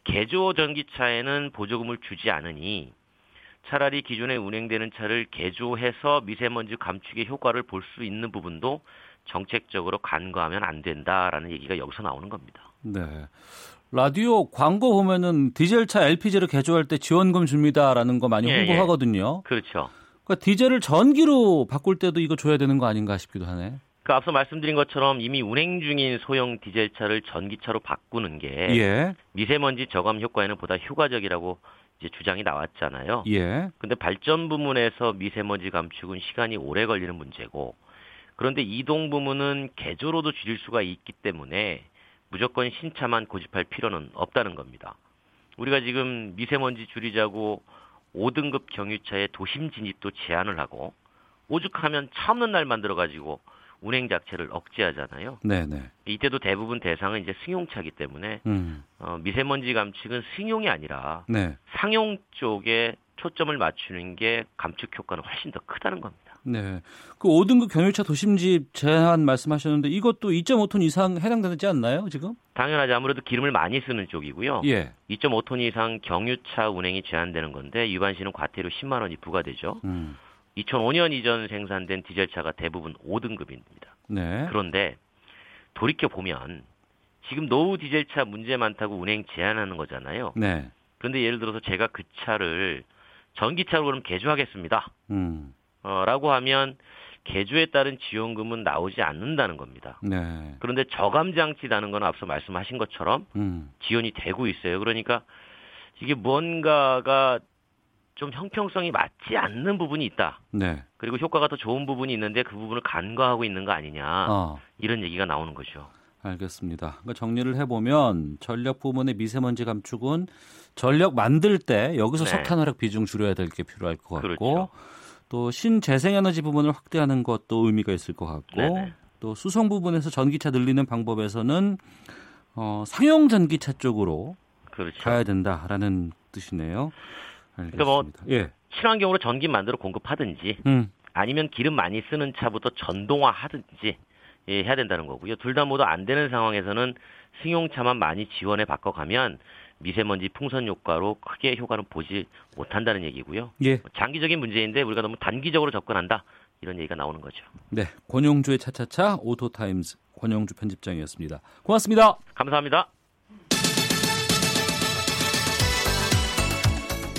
개조 전기차에는 보조금을 주지 않으니 차라리 기존에 운행되는 차를 개조해서 미세먼지 감축의 효과를 볼 수 있는 부분도 정책적으로 간과하면 안 된다라는 얘기가 여기서 나오는 겁니다. 네. 라디오 광고 보면은 디젤차 LPG를 개조할 때 지원금 줍니다라는 거 많이 예, 홍보하거든요. 그렇죠. 그러니까 디젤을 전기로 바꿀 때도 이거 줘야 되는 거 아닌가 싶기도 하네. 그 앞서 말씀드린 것처럼 이미 운행 중인 소형 디젤차를 전기차로 바꾸는 게 예. 미세먼지 저감 효과에는 보다 효과적이라고 이제 주장이 나왔잖아요. 예. 근데 발전 부문에서 미세먼지 감축은 시간이 오래 걸리는 문제고 그런데 이동 부문은 개조로도 줄일 수가 있기 때문에 무조건 신차만 고집할 필요는 없다는 겁니다. 우리가 지금 미세먼지 줄이자고 5등급 경유차의 도심 진입도 제한을 하고 오죽하면 차 없는 날 만들어 가지고 운행 자체를 억제하잖아요. 네, 네. 이때도 대부분 대상은 이제 승용차기 때문에 음. 어, 미세먼지 감축은 승용이 아니라 네. 상용 쪽에 초점을 맞추는 게 감축 효과는 훨씬 더 크다는 겁니다. 네. 그 5등급 경유차 도심집 제한 말씀하셨는데 이것도 2.5톤 이상 해당되지 않나요, 지금? 당연하지 아무래도 기름을 많이 쓰는 쪽이고요. 예. 2.5톤 이상 경유차 운행이 제한되는 건데 위반 시는 과태료 10만 원이 부과되죠. 음. 2005년 이전 생산된 디젤차가 대부분 5등급입니다. 네. 그런데 돌이켜 보면 지금 노후 디젤차 문제 많다고 운행 제한하는 거잖아요. 네. 그런데 예를 들어서 제가 그 차를 전기차로 그럼 개조하겠습니다. 음. 어, 라고 하면 개조에 따른 지원금은 나오지 않는다는 겁니다. 네. 그런데 저감 장치라는 건 앞서 말씀하신 것처럼 음. 지원이 되고 있어요. 그러니까 이게 무언가가 좀 형평성이 맞지 않는 부분이 있다. 네. 그리고 효과가 더 좋은 부분이 있는데 그 부분을 간과하고 있는 거 아니냐. 어. 이런 얘기가 나오는 거죠. 알겠습니다. 그러니까 정리를 해보면 전력 부문의 미세먼지 감축은 전력 만들 때 여기서 네. 석탄 화력 비중 줄여야 될 게 필요할 것 같고 그렇죠. 또 신재생에너지 부분을 확대하는 것도 의미가 있을 것 같고 네네. 또 수송 부분에서 전기차 늘리는 방법에서는 어, 상용 전기차 쪽으로 그렇죠. 가야 된다라는 뜻이네요. 알겠습니다. 그러니까 뭐 예. 친환경으로 전기 만들어 공급하든지 음. 아니면 기름 많이 쓰는 차부터 전동화 하든지 예, 해야 된다는 거고요. 둘 다 모두 안 되는 상황에서는 승용차만 많이 지원해 바꿔가면 미세먼지 풍선 효과로 크게 효과는 보지 못한다는 얘기고요. 예. 장기적인 문제인데 우리가 너무 단기적으로 접근한다 이런 얘기가 나오는 거죠. 네. 권용주의 차차차 오토타임즈 권용주 편집장이었습니다. 고맙습니다. 감사합니다.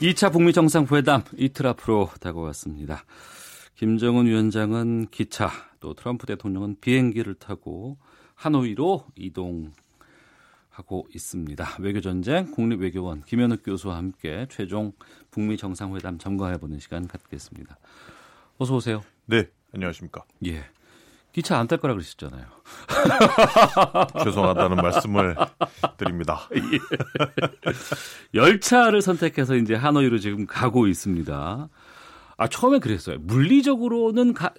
2차 북미 정상회담 이틀 앞으로 다가왔습니다. 김정은 위원장은 기차, 또 트럼프 대통령은 비행기를 타고 하노이로 이동하고 있습니다. 외교전쟁 국립외교원 김현욱 교수와 함께 최종 북미 정상회담 점검해보는 시간 갖겠습니다. 어서 오세요. 네, 안녕하십니까. 예. 기차 안 탈 거라 그러셨잖아요. <laughs> 죄송하다는 말씀을 드립니다. 열차를 선택해서 이제 하노이로 지금 가고 있습니다. 아, 처음에 그랬어요. 물리적으로는 가,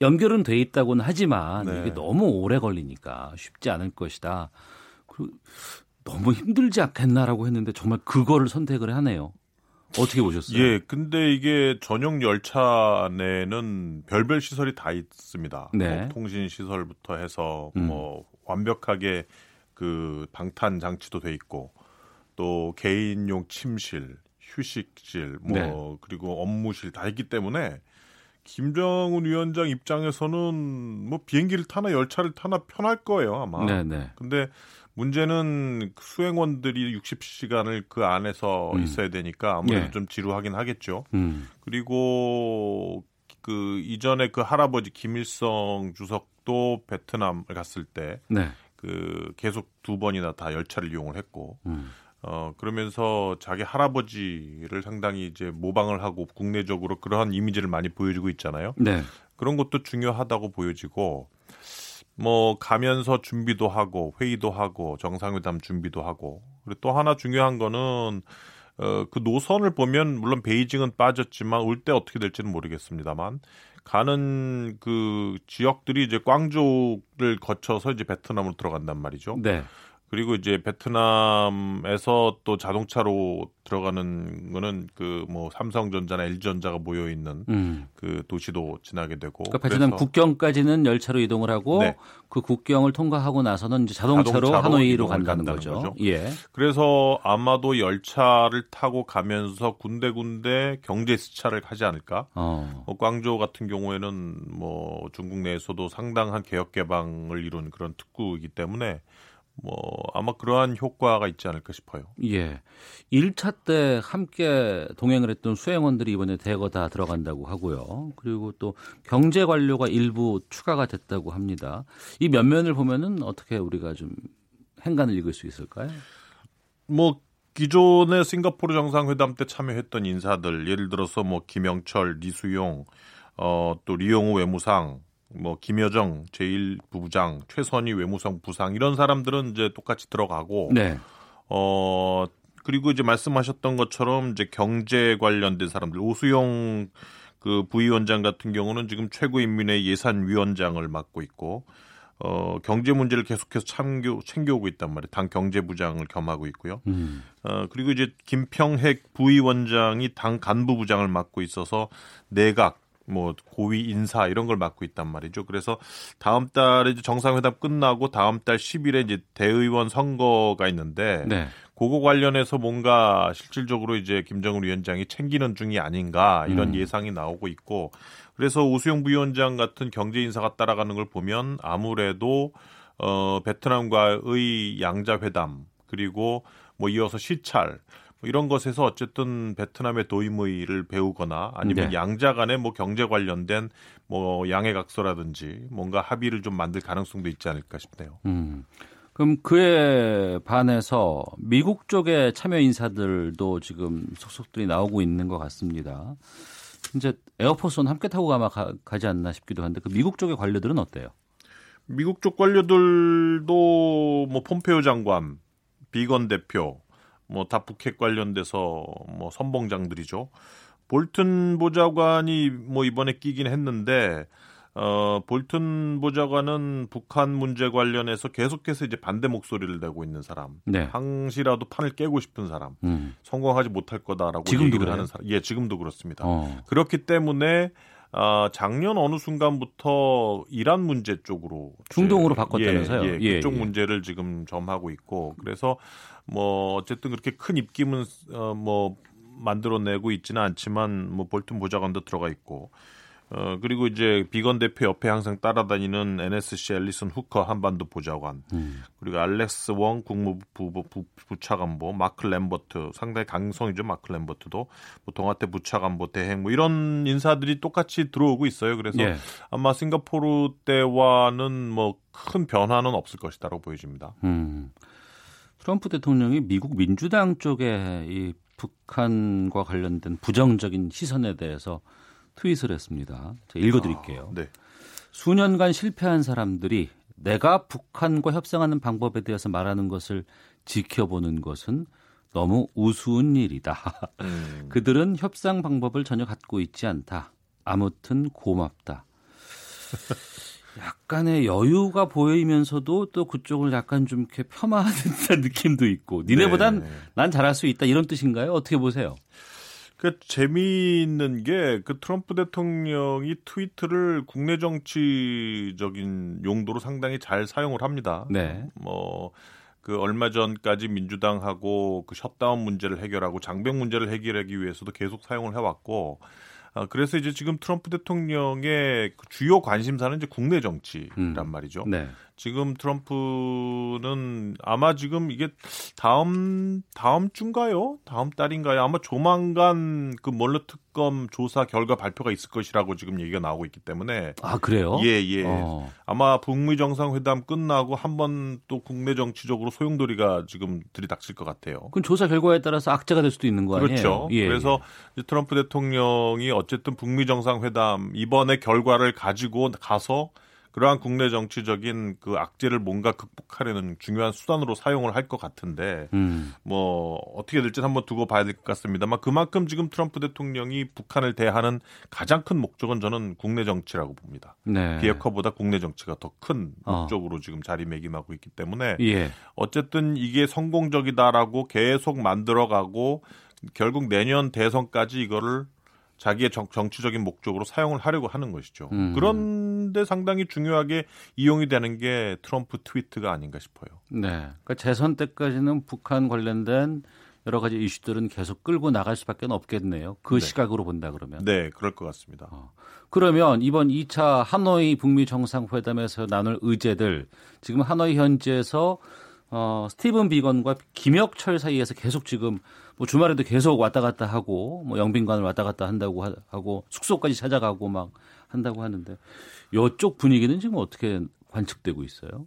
연결은 돼 있다고는 하지만 네. 이게 너무 오래 걸리니까 쉽지 않을 것이다. 그리고 너무 힘들지 않겠나라고 했는데 정말 그거를 선택을 하네요. 어떻게 보셨어요? 예, 근데 이게 전용 열차 내는 별별 시설이 다 있습니다. 네. 뭐 통신 시설부터 해서 음. 뭐 완벽하게 그 방탄 장치도 돼 있고 또 개인용 침실, 휴식실, 뭐 네. 그리고 업무실 다 있기 때문에 김정은 위원장 입장에서는 뭐 비행기를 타나 열차를 타나 편할 거예요 아마. 네네. 근데 문제는 수행원들이 60시간을 그 안에서 음. 있어야 되니까 아무래도 예. 좀 지루하긴 하겠죠. 음. 그리고 그 이전에 그 할아버지 김일성 주석도 베트남을 갔을 때 네. 그 계속 두 번이나 다 열차를 이용을 했고 음. 어 그러면서 자기 할아버지를 상당히 이제 모방을 하고 국내적으로 그러한 이미지를 많이 보여주고 있잖아요. 네. 그런 것도 중요하다고 보여지고 뭐 가면서 준비도 하고 회의도 하고 정상회담 준비도 하고 그리고 또 하나 중요한 거는 어, 그 노선을 보면 물론 베이징은 빠졌지만 올 때 어떻게 될지는 모르겠습니다만 가는 그 지역들이 이제 광주를 거쳐서 이제 베트남으로 들어간단 말이죠. 네. 그리고 이제 베트남에서 또 자동차로 들어가는 거는 그 뭐 삼성전자나 LG전자가 모여 있는 음. 그 도시도 지나게 되고 그러니까 베트남 국경까지는 열차로 이동을 하고 네. 그 국경을 통과하고 나서는 이제 자동차로, 자동차로 하노이로 간다는, 간다는 거죠. 거죠. 예. 그래서 아마도 열차를 타고 가면서 군데군데 경제 시차를 하지 않을까? 어. 뭐 광저우 같은 경우에는 뭐 중국 내에서도 상당한 개혁 개방을 이룬 그런 특구이기 때문에 뭐 아마 그러한 효과가 있지 않을까 싶어요. 예. 1차 때 함께 동행을 했던 수행원들이 이번에 대거 다 들어간다고 하고요. 그리고 또 경제 관료가 일부 추가가 됐다고 합니다. 이 면면을 보면은 어떻게 우리가 좀 행간을 읽을 수 있을까요? 뭐 기존의 싱가포르 정상회담 때 참여했던 인사들 예를 들어서 뭐 김영철, 리수용, 어 또 리용우 외무상, 뭐 김여정 제1부부장, 최선희 외무성 부상 이런 사람들은 이제 똑같이 들어가고 네. 어 그리고 이제 말씀하셨던 것처럼 이제 경제 관련된 사람들 오수용 그 부위원장 같은 경우는 지금 최고인민회 예산위원장을 맡고 있고 어 경제 문제를 계속해서 참교 챙겨오고 있단 말이에요. 당 경제부장을 겸하고 있고요. 음. 어 그리고 이제 김평핵 부위원장이 당 간부부장을 맡고 있어서 내각 뭐 고위 인사 이런 걸 맡고 있단 말이죠. 그래서 다음 달에 이제 정상회담 끝나고 다음 달 10일에 이제 대의원 선거가 있는데 네. 그거 관련해서 뭔가 실질적으로 이제 김정은 위원장이 챙기는 중이 아닌가 이런 음. 예상이 나오고 있고 그래서 오수영 부위원장 같은 경제 인사가 따라가는 걸 보면 아무래도 어 베트남과의 양자 회담 그리고 뭐 이어서 시찰 뭐 이런 것에서 어쨌든 베트남의 도임의를 배우거나 아니면 네. 양자 간의 뭐 경제 관련된 뭐 양해각서라든지 뭔가 합의를 좀 만들 가능성도 있지 않을까 싶네요. 음. 그럼 그에 반해서 미국 쪽의 참여 인사들도 지금 속속들이 나오고 있는 것 같습니다. 이제 에어포스원 함께 타고 가마 가, 가지 않나 싶기도 한데 그 미국 쪽의 관료들은 어때요? 미국 쪽 관료들도 뭐 폼페오 장관, 비건 대표, 뭐 다 북핵 관련돼서 뭐 선봉장들이죠. 볼튼 보좌관이 뭐 이번에 끼긴 했는데 어 볼튼 보좌관은 북한 문제 관련해서 계속해서 이제 반대 목소리를 내고 있는 사람. 네. 항시라도 판을 깨고 싶은 사람. 음. 성공하지 못할 거다라고 지금도 얘기를 그래요? 하는 사람. 예, 지금도 그렇습니다. 어. 그렇기 때문에 아, 작년 어느 순간부터 이란 문제 쪽으로 중동으로 바꿨다면서요? 예, 예, 예, 그쪽 예. 문제를 지금 점하고 있고 그래서 뭐 어쨌든 그렇게 큰 입김은 어, 뭐 만들어내고 있지는 않지만 뭐 볼튼 보좌관도 들어가 있고 어 그리고 이제 비건 대표 옆에 항상 따라다니는 NSC 앨리슨 후커 한반도 보좌관 음. 그리고 알렉스 웡 국무부 부, 부, 부차관보 마크 램버트 상당히 강성이죠 마크 램버트도 뭐 동아태 부차관보 대행 뭐 이런 인사들이 똑같이 들어오고 있어요 그래서 예. 아마 싱가포르 때와는 뭐 큰 변화는 없을 것이다라고 보여집니다. 음. 트럼프 대통령이 미국 민주당 쪽에 이 북한과 관련된 부정적인 시선에 대해서 트윗을 했습니다. 제가 읽어드릴게요. 네. 수년간 실패한 사람들이 내가 북한과 협상하는 방법에 대해서 말하는 것을 지켜보는 것은 너무 우스운 일이다. <laughs> 음. 그들은 협상 방법을 전혀 갖고 있지 않다. 아무튼 고맙다. 약간의 여유가 보이면서도 또 그쪽을 약간 좀 이렇게 폄하하는 듯한 <laughs> 느낌도 있고 니네보단 네. 난 잘할 수 있다 이런 뜻인가요? 어떻게 보세요? 그 재미있는 게 그 트럼프 대통령이 트위터를 국내 정치적인 용도로 상당히 잘 사용을 합니다. 네. 뭐 그 얼마 전까지 민주당하고 그 셧다운 문제를 해결하고 장병 문제를 해결하기 위해서도 계속 사용을 해왔고 아, 그래서 이제 지금 트럼프 대통령의 그 주요 관심사는 이제 국내 정치란 음. 말이죠. 네. 지금 트럼프는 아마 지금 이게 다음 다음 주인가요? 다음 달인가요? 아마 조만간 그 멀러 특검 조사 결과 발표가 있을 것이라고 지금 얘기가 나오고 있기 때문에 아 그래요? 예, 예. 어. 아마 북미 정상회담 끝나고 한 번 또 국내 정치적으로 소용돌이가 지금 들이닥칠 것 같아요. 그럼 조사 결과에 따라서 악재가 될 수도 있는 거 아니에요? 그렇죠. 예, 그래서 이제 트럼프 대통령이 어쨌든 북미 정상회담 이번에 결과를 가지고 가서 그러한 국내 정치적인 그 악재를 뭔가 극복하려는 중요한 수단으로 사용을 할 것 같은데 음. 뭐 어떻게 될지는 한번 두고 봐야 될 것 같습니다만 그만큼 지금 트럼프 대통령이 북한을 대하는 가장 큰 목적은 저는 국내 정치라고 봅니다. 네. 비핵화보다 국내 정치가 더큰 어. 목적으로 지금 자리매김하고 있기 때문에 예. 어쨌든 이게 성공적이다라고 계속 만들어가고 결국 내년 대선까지 이거를 자기의 정, 정치적인 목적으로 사용을 하려고 하는 것이죠. 음. 그런데 상당히 중요하게 이용이 되는 게 트럼프 트위트가 아닌가 싶어요. 네. 그러니까 재선 때까지는 북한 관련된 여러 가지 이슈들은 계속 끌고 나갈 수밖에 없겠네요. 그 네. 시각으로 본다 그러면. 네, 그럴 것 같습니다. 어. 그러면 이번 2차 하노이 북미 정상회담에서 나눌 의제들 지금 하노이 현지에서 어, 스티븐 비건과 김혁철 사이에서 계속 지금 뭐 주말에도 계속 왔다 갔다 하고 뭐 영빈관을 왔다 갔다 한다고 하, 하고 숙소까지 찾아가고 막 한다고 하는데 이쪽 분위기는 지금 어떻게 관측되고 있어요?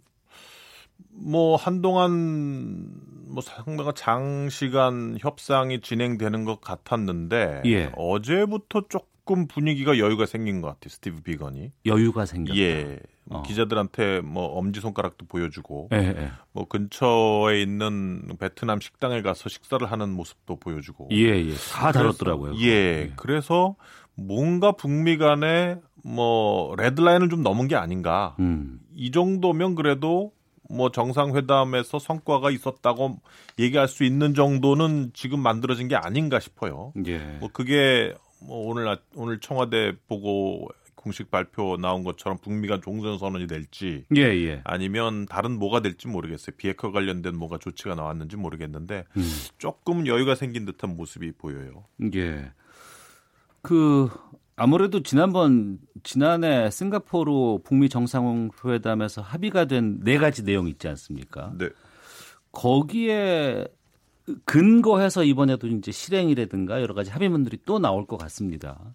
뭐 한동안 뭐 상당한 장시간 협상이 진행되는 것 같았는데 예. 어제부터 조금 분위기가 여유가 생긴 것 같아요. 스티브 비건이 여유가 생겼다. 예. 뭐 어. 기자들한테 뭐 엄지 손가락도 보여주고 예, 예. 뭐 근처에 있는 베트남 식당에 가서 식사를 하는 모습도 보여주고 예, 예. 다 다뤘더라고요. 그래서- 예. 그래서 뭔가 북미 간에 뭐 레드라인을 좀 넘은 게 아닌가. 음. 이 정도면 그래도 뭐 정상회담에서 성과가 있었다고 얘기할 수 있는 정도는 지금 만들어진 게 아닌가 싶어요. 예. 뭐 그게 뭐 오늘 아- 오늘 청와대 보고 공식 발표 나온 것처럼 북미 간 종전 선언이 될지 예, 예. 아니면 다른 뭐가 될지 모르겠어요. 비핵화 관련된 뭐가 조치가 나왔는지 모르겠는데 음. 조금 여유가 생긴 듯한 모습이 보여요. 예. 그 아무래도 지난번 지난해 싱가포르 북미 정상회담에서 합의가 된 네 가지 내용 있지 않습니까? 네. 거기에 근거해서 이번에도 이제 실행이라든가 여러 가지 합의문들이 또 나올 것 같습니다.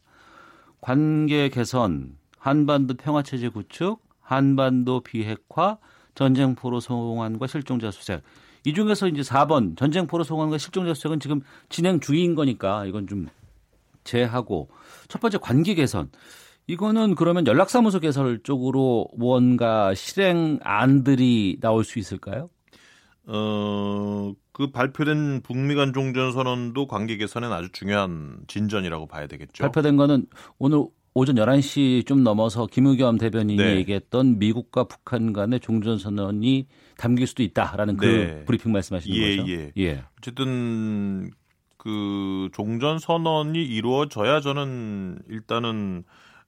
관계 개선, 한반도 평화 체제 구축, 한반도 비핵화, 전쟁 포로 송환과 실종자 수색. 이 중에서 이제 4번 전쟁 포로 송환과 실종자 수색은 지금 진행 중인 거니까 이건 좀 제하고 첫 번째 관계 개선. 이거는 그러면 연락사무소 개설 쪽으로 뭔가 실행안들이 나올 수 있을까요? 어, 그 발표된 북미 간 종전 선언도 관계 개선엔 아주 중요한 진전이라고 봐야 되겠죠. 발표된 거는 오늘 오전 11시 좀 넘어서 김의겸 대변인이 네. 얘기했던 미국과 북한 간의 종전 선언이 담길 수도 있다라는 그 네. 브리핑 말씀하시는 예, 거죠? 예. 예. 어쨌든 그 종전 선언이 이루어져야 저는 일단은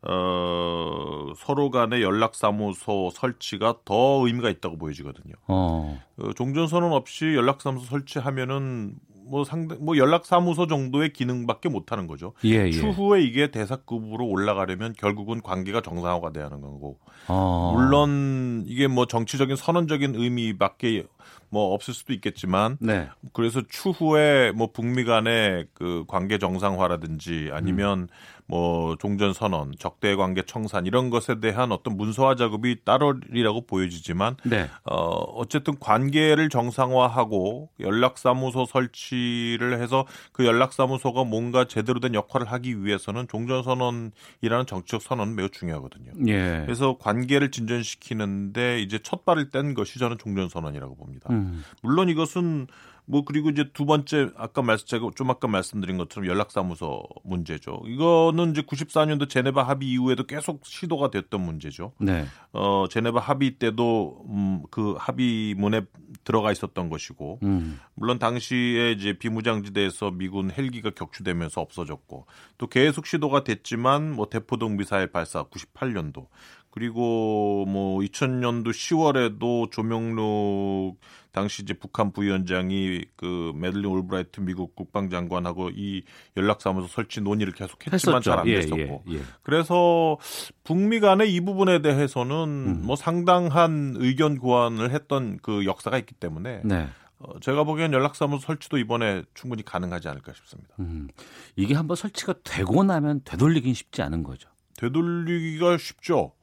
어, 서로 간의 연락 사무소 설치가 더 의미가 있다고 보여지거든요. 어. 어, 종전 선언 없이 연락 사무소 설치하면은 뭐 상당 뭐 연락 사무소 정도의 기능밖에 못 하는 거죠. 예, 예. 추후에 이게 대사급으로 올라가려면 결국은 관계가 정상화가 돼야 하는 거고. 어. 물론 이게 뭐 정치적인 선언적인 의미밖에 뭐 없을 수도 있겠지만 네. 그래서 추후에 뭐 북미 간의 그 관계 정상화라든지 아니면 뭐 종전 선언, 적대 관계 청산 이런 것에 대한 어떤 문서화 작업이 따르리라고 보여지지만 네. 어 어쨌든 관계를 정상화하고 연락 사무소 설치를 해서 그 연락 사무소가 뭔가 제대로 된 역할을 하기 위해서는 종전 선언이라는 정치적 선언은 매우 중요하거든요. 예. 그래서 관계를 진전시키는데 이제 첫 발을 뗀 것이 저는 종전 선언이라고 봅니다. 음. 물론 이것은 뭐 그리고 이제 두 번째 아까 말씀 제가 좀 아까 말씀드린 것처럼 연락사무소 문제죠. 이거는 이제 94년도 제네바 합의 이후에도 계속 시도가 됐던 문제죠. 네. 어 제네바 합의 때도 음, 그 합의문에 들어가 있었던 것이고 음. 물론 당시에 이제 비무장지대에서 미군 헬기가 격추되면서 없어졌고 또 계속 시도가 됐지만 뭐 대포동 미사일 발사 98년도 그리고 뭐 2000년도 10월에도 조명록 당시 이제 북한 부위원장이 그 메들린 올브라이트 미국 국방장관하고 이 연락사무소 설치 논의를 계속했지만 잘안 예, 됐었고 예, 예. 그래서 북미 간의 이 부분에 대해서는 음. 뭐 상당한 의견 교환을 했던 그 역사가 있기 때문에 네. 어, 제가 보기엔 연락사무소 설치도 이번에 충분히 가능하지 않을까 싶습니다. 음. 이게 한번 설치가 되고 나면 되돌리긴 쉽지 않은 거죠. 되돌리기가 쉽죠.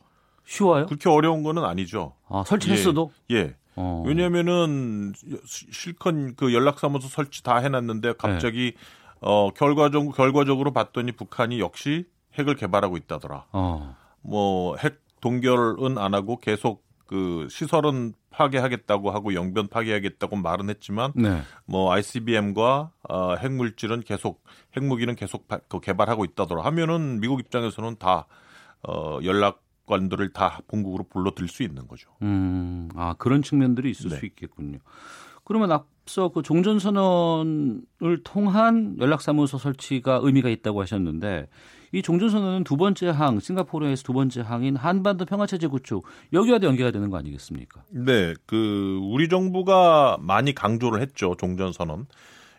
쉬워요? 그렇게 어려운 거는 아니죠. 아, 설치했어도? 예. 예. 어. 왜냐면은 실컷 그 연락사무소 설치 다 해놨는데 갑자기 어 결과적 결과적으로 봤더니 북한이 역시 핵을 개발하고 있다더라. 어. 뭐 핵 동결은 안 하고 계속 그 시설은 파괴하겠다고 하고 영변 파괴하겠다고 말은 했지만 네. 뭐 ICBM과 어, 핵물질은 계속 핵무기는 계속 바, 그 개발하고 있다더라 하면은 미국 입장에서는 다 어, 연락 관들을 다 본국으로 불러들일 수 있는 거죠. 음, 아 그런 측면들이 있을 네. 수 있겠군요. 그러면 앞서 그 종전 선언을 통한 연락사무소 설치가 의미가 있다고 하셨는데 이 종전 선언은 두 번째 항, 싱가포르에서 두 번째 항인 한반도 평화 체제 구축 여기와도 연계가 되는 거 아니겠습니까? 네, 그 우리 정부가 많이 강조를 했죠 종전 선언.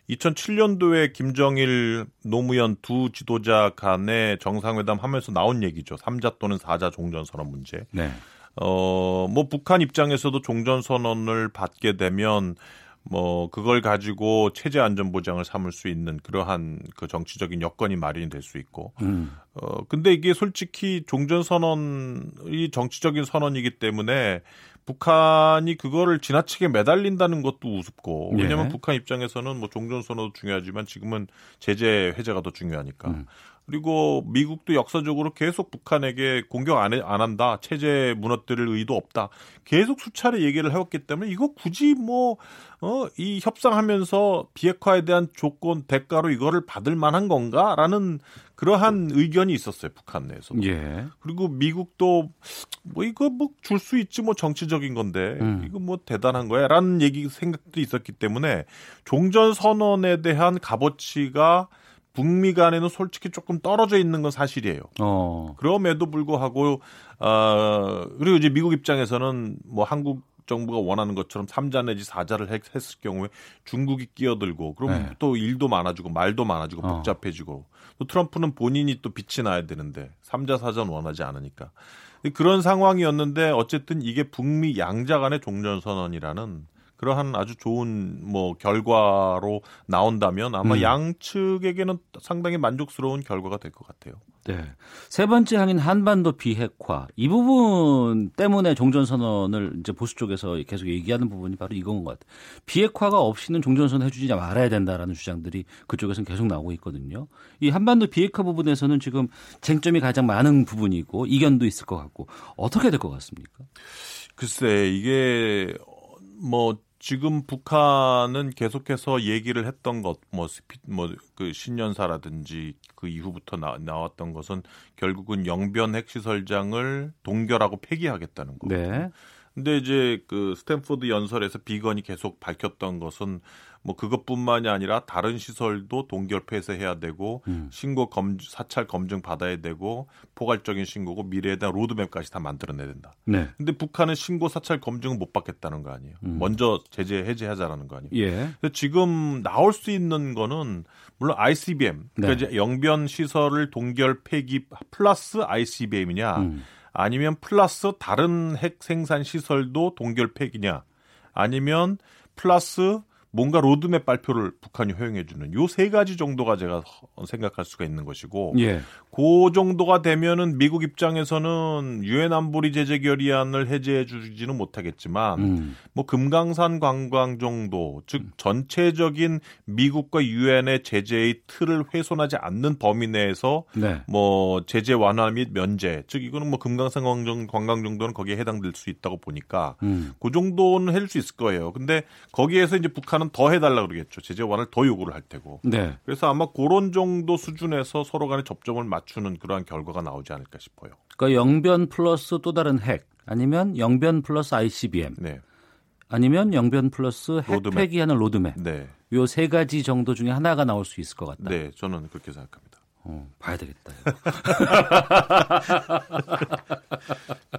2007년도에 김정일 노무현 두 지도자 간의 정상회담 하면서 나온 얘기죠. 3자 또는 4자 종전 선언 문제. 네. 어, 뭐 북한 입장에서도 종전 선언을 받게 되면 뭐 그걸 가지고 체제 안전 보장을 삼을 수 있는 그러한 그 정치적인 여건이 마련이 될 수 있고 음. 어 근데 이게 솔직히 종전 선언이 정치적인 선언이기 때문에 북한이 그거를 지나치게 매달린다는 것도 우습고 왜냐하면 예. 북한 입장에서는 뭐 종전 선언도 중요하지만 지금은 제재 해제가 더 중요하니까 그리고 미국도 역사적으로 계속 북한에게 공격 안, 해, 안 한다 체제 무너뜨릴 의도 없다 계속 수차례 얘기를 해왔기 때문에 이거 굳이 뭐 어, 이 협상하면서 비핵화에 대한 조건 대가로 이거를 받을 만한 건가 라는 그러한 의견이 있었어요 북한 내에서. 예. 그리고 미국도 뭐 이거 뭐 줄 수 있지 뭐 정치적인 건데 음. 이거 뭐 대단한 거야 라는 얘기 생각도 있었기 때문에 종전 선언에 대한 값어치가 북미 간에는 솔직히 조금 떨어져 있는 건 사실이에요. 어. 그럼에도 불구하고 어 그리고 이제 미국 입장에서는 뭐 한국 정부가 원하는 것처럼 3자 내지 4자를 했, 을 경우에 중국이 끼어들고 그럼 네. 또 일도 많아지고 말도 많아지고 어. 복잡해지고 또 트럼프는 본인이 또 빛이 나야 되는데 3자 4자는 원하지 않으니까 그런 상황이었는데 어쨌든 이게 북미 양자 간의 종전선언이라는 그러한 아주 좋은 뭐 결과로 나온다면 아마 음. 양측에게는 상당히 만족스러운 결과가 될 것 같아요. 네. 세 번째 항인 한반도 비핵화 이 부분 때문에 종전 선언을 이제 보수 쪽에서 계속 얘기하는 부분이 바로 이건 것 같아요. 비핵화가 없이는 종전 선언 해주지 말아야 된다라는 주장들이 그쪽에서는 계속 나오고 있거든요. 이 한반도 비핵화 부분에서는 지금 쟁점이 가장 많은 부분이고 이견도 있을 것 같고 어떻게 될 것 같습니까? 글쎄 이게 뭐 지금 북한은 계속해서 얘기를 했던 것, 뭐, 뭐, 그 신년사라든지 그 이후부터 나, 나왔던 것은 결국은 영변 핵시설장을 동결하고 폐기하겠다는 거고. 네. 근데 이제 그 스탠포드 연설에서 비건이 계속 밝혔던 것은 뭐 그것뿐만이 아니라 다른 시설도 동결 폐쇄 해야 되고 음. 신고 검 사찰 검증 받아야 되고 포괄적인 신고고 미래에 대한 로드맵까지 다 만들어내야 된다. 네. 근데 북한은 신고 사찰 검증을 못 받겠다는 거 아니에요. 음. 먼저 제재 해제하자라는 거 아니에요. 예. 그래서 지금 나올 수 있는 거는 물론 ICBM 그러니까 네. 이제 영변 시설을 동결 폐기 플러스 ICBM이냐 음. 아니면 플러스 다른 핵 생산 시설도 동결 폐기냐 아니면 플러스 뭔가 로드맵 발표를 북한이 허용해 주는 요 세 가지 정도가 제가 생각할 수가 있는 것이고 예. 그 정도가 되면은 미국 입장에서는 유엔 안보리 제재 결의안을 해제해 주지는 못하겠지만 음. 뭐 금강산 관광 정도 즉 전체적인 미국과 유엔의 제재의 틀을 훼손하지 않는 범위 내에서 네. 뭐 제재 완화 및 면제 즉 이거는 뭐 금강산 관광, 관광 정도는 거기에 해당될 수 있다고 보니까 음. 그 정도는 할 수 있을 거예요. 근데 거기에서 이제 북한 은 더 해달라 그러겠죠. 제재 완화를 더 요구를 할 테고. 네. 그래서 아마 그런 정도 수준에서 서로 간에 접점을 맞추는 그러한 결과가 나오지 않을까 싶어요. 그러니까 영변 플러스 또 다른 핵 아니면 영변 플러스 ICBM 네. 아니면 영변 플러스 핵 로드맵. 폐기하는 로드맵 네. 요 세 가지 정도 중에 하나가 나올 수 있을 것 같다. 네, 저는 그렇게 생각합니다. 어, 봐야 되겠다. <laughs>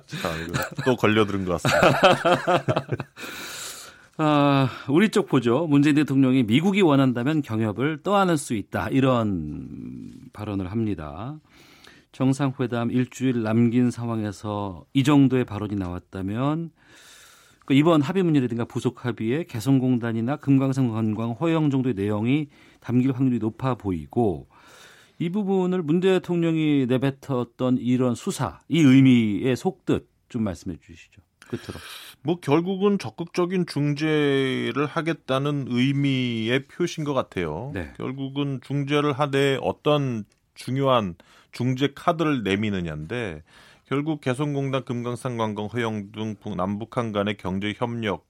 자, 또 걸려들은 것 같습니다. <laughs> 아, 우리 쪽 보죠. 문재인 대통령이 미국이 원한다면 경협을 떠안을 수 있다. 이런 발언을 합니다. 정상회담 일주일 남긴 상황에서 이 정도의 발언이 나왔다면 그 이번 합의문이라든가 부속 합의에 개성공단이나 금강산 관광 허용 정도의 내용이 담길 확률이 높아 보이고 이 부분을 문 대통령이 내뱉었던 이런 수사, 이 의미의 속뜻 좀 말씀해 주시죠. 끝으로. 뭐 결국은 적극적인 중재를 하겠다는 의미의 표시인 것 같아요. 네. 결국은 중재를 하되 어떤 중요한 중재 카드를 내미느냐인데 결국 개성공단 금강산 관광 허용 등 남북한 간의 경제 협력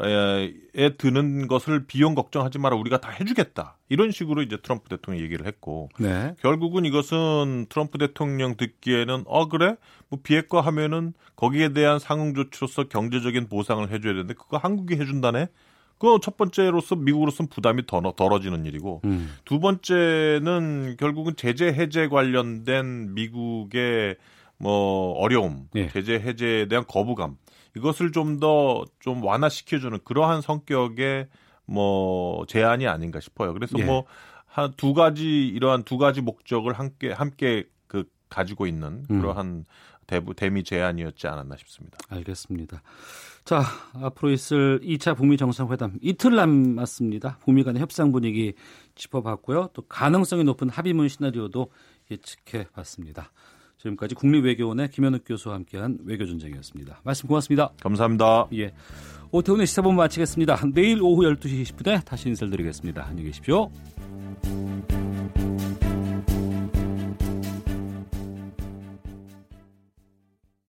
에 드는 것을 비용 걱정하지 마라 우리가 다 해주겠다 이런 식으로 이제 트럼프 대통령이 얘기를 했고 네. 결국은 이것은 트럼프 대통령 듣기에는 어 그래 뭐 비핵화 하면은 거기에 대한 상응 조치로서 경제적인 보상을 해줘야 되는데 그거 한국이 해준다네 그거 첫 번째로서 미국으로서는 부담이 더 덜어지는 일이고 음. 두 번째는 결국은 제재 해제 관련된 미국의 뭐 어려움, 예. 제재 해제에 대한 거부감 이것을 좀더좀 완화시켜주는 그러한 성격의 뭐 제안이 아닌가 싶어요. 그래서 예. 뭐한 두 가지 이러한 두 가지 목적을 함께 함께 그 가지고 있는 음. 그러한 대부 대미 제안이었지 않았나 싶습니다. 알겠습니다. 자, 앞으로 있을 2차 북미 정상회담 이틀 남았습니다. 북미 간의 협상 분위기 짚어봤고요. 또 가능성이 높은 합의문 시나리오도 예측해 봤습니다. 지금까지 국립외교원의 김현욱 교수와 함께한 외교전쟁이었습니다. 말씀 고맙습니다. 감사합니다. 예. 오태훈의 시사본 마치겠습니다. 내일 오후 12시 20분에 다시 인사드리겠습니다. 안녕히 계십시오.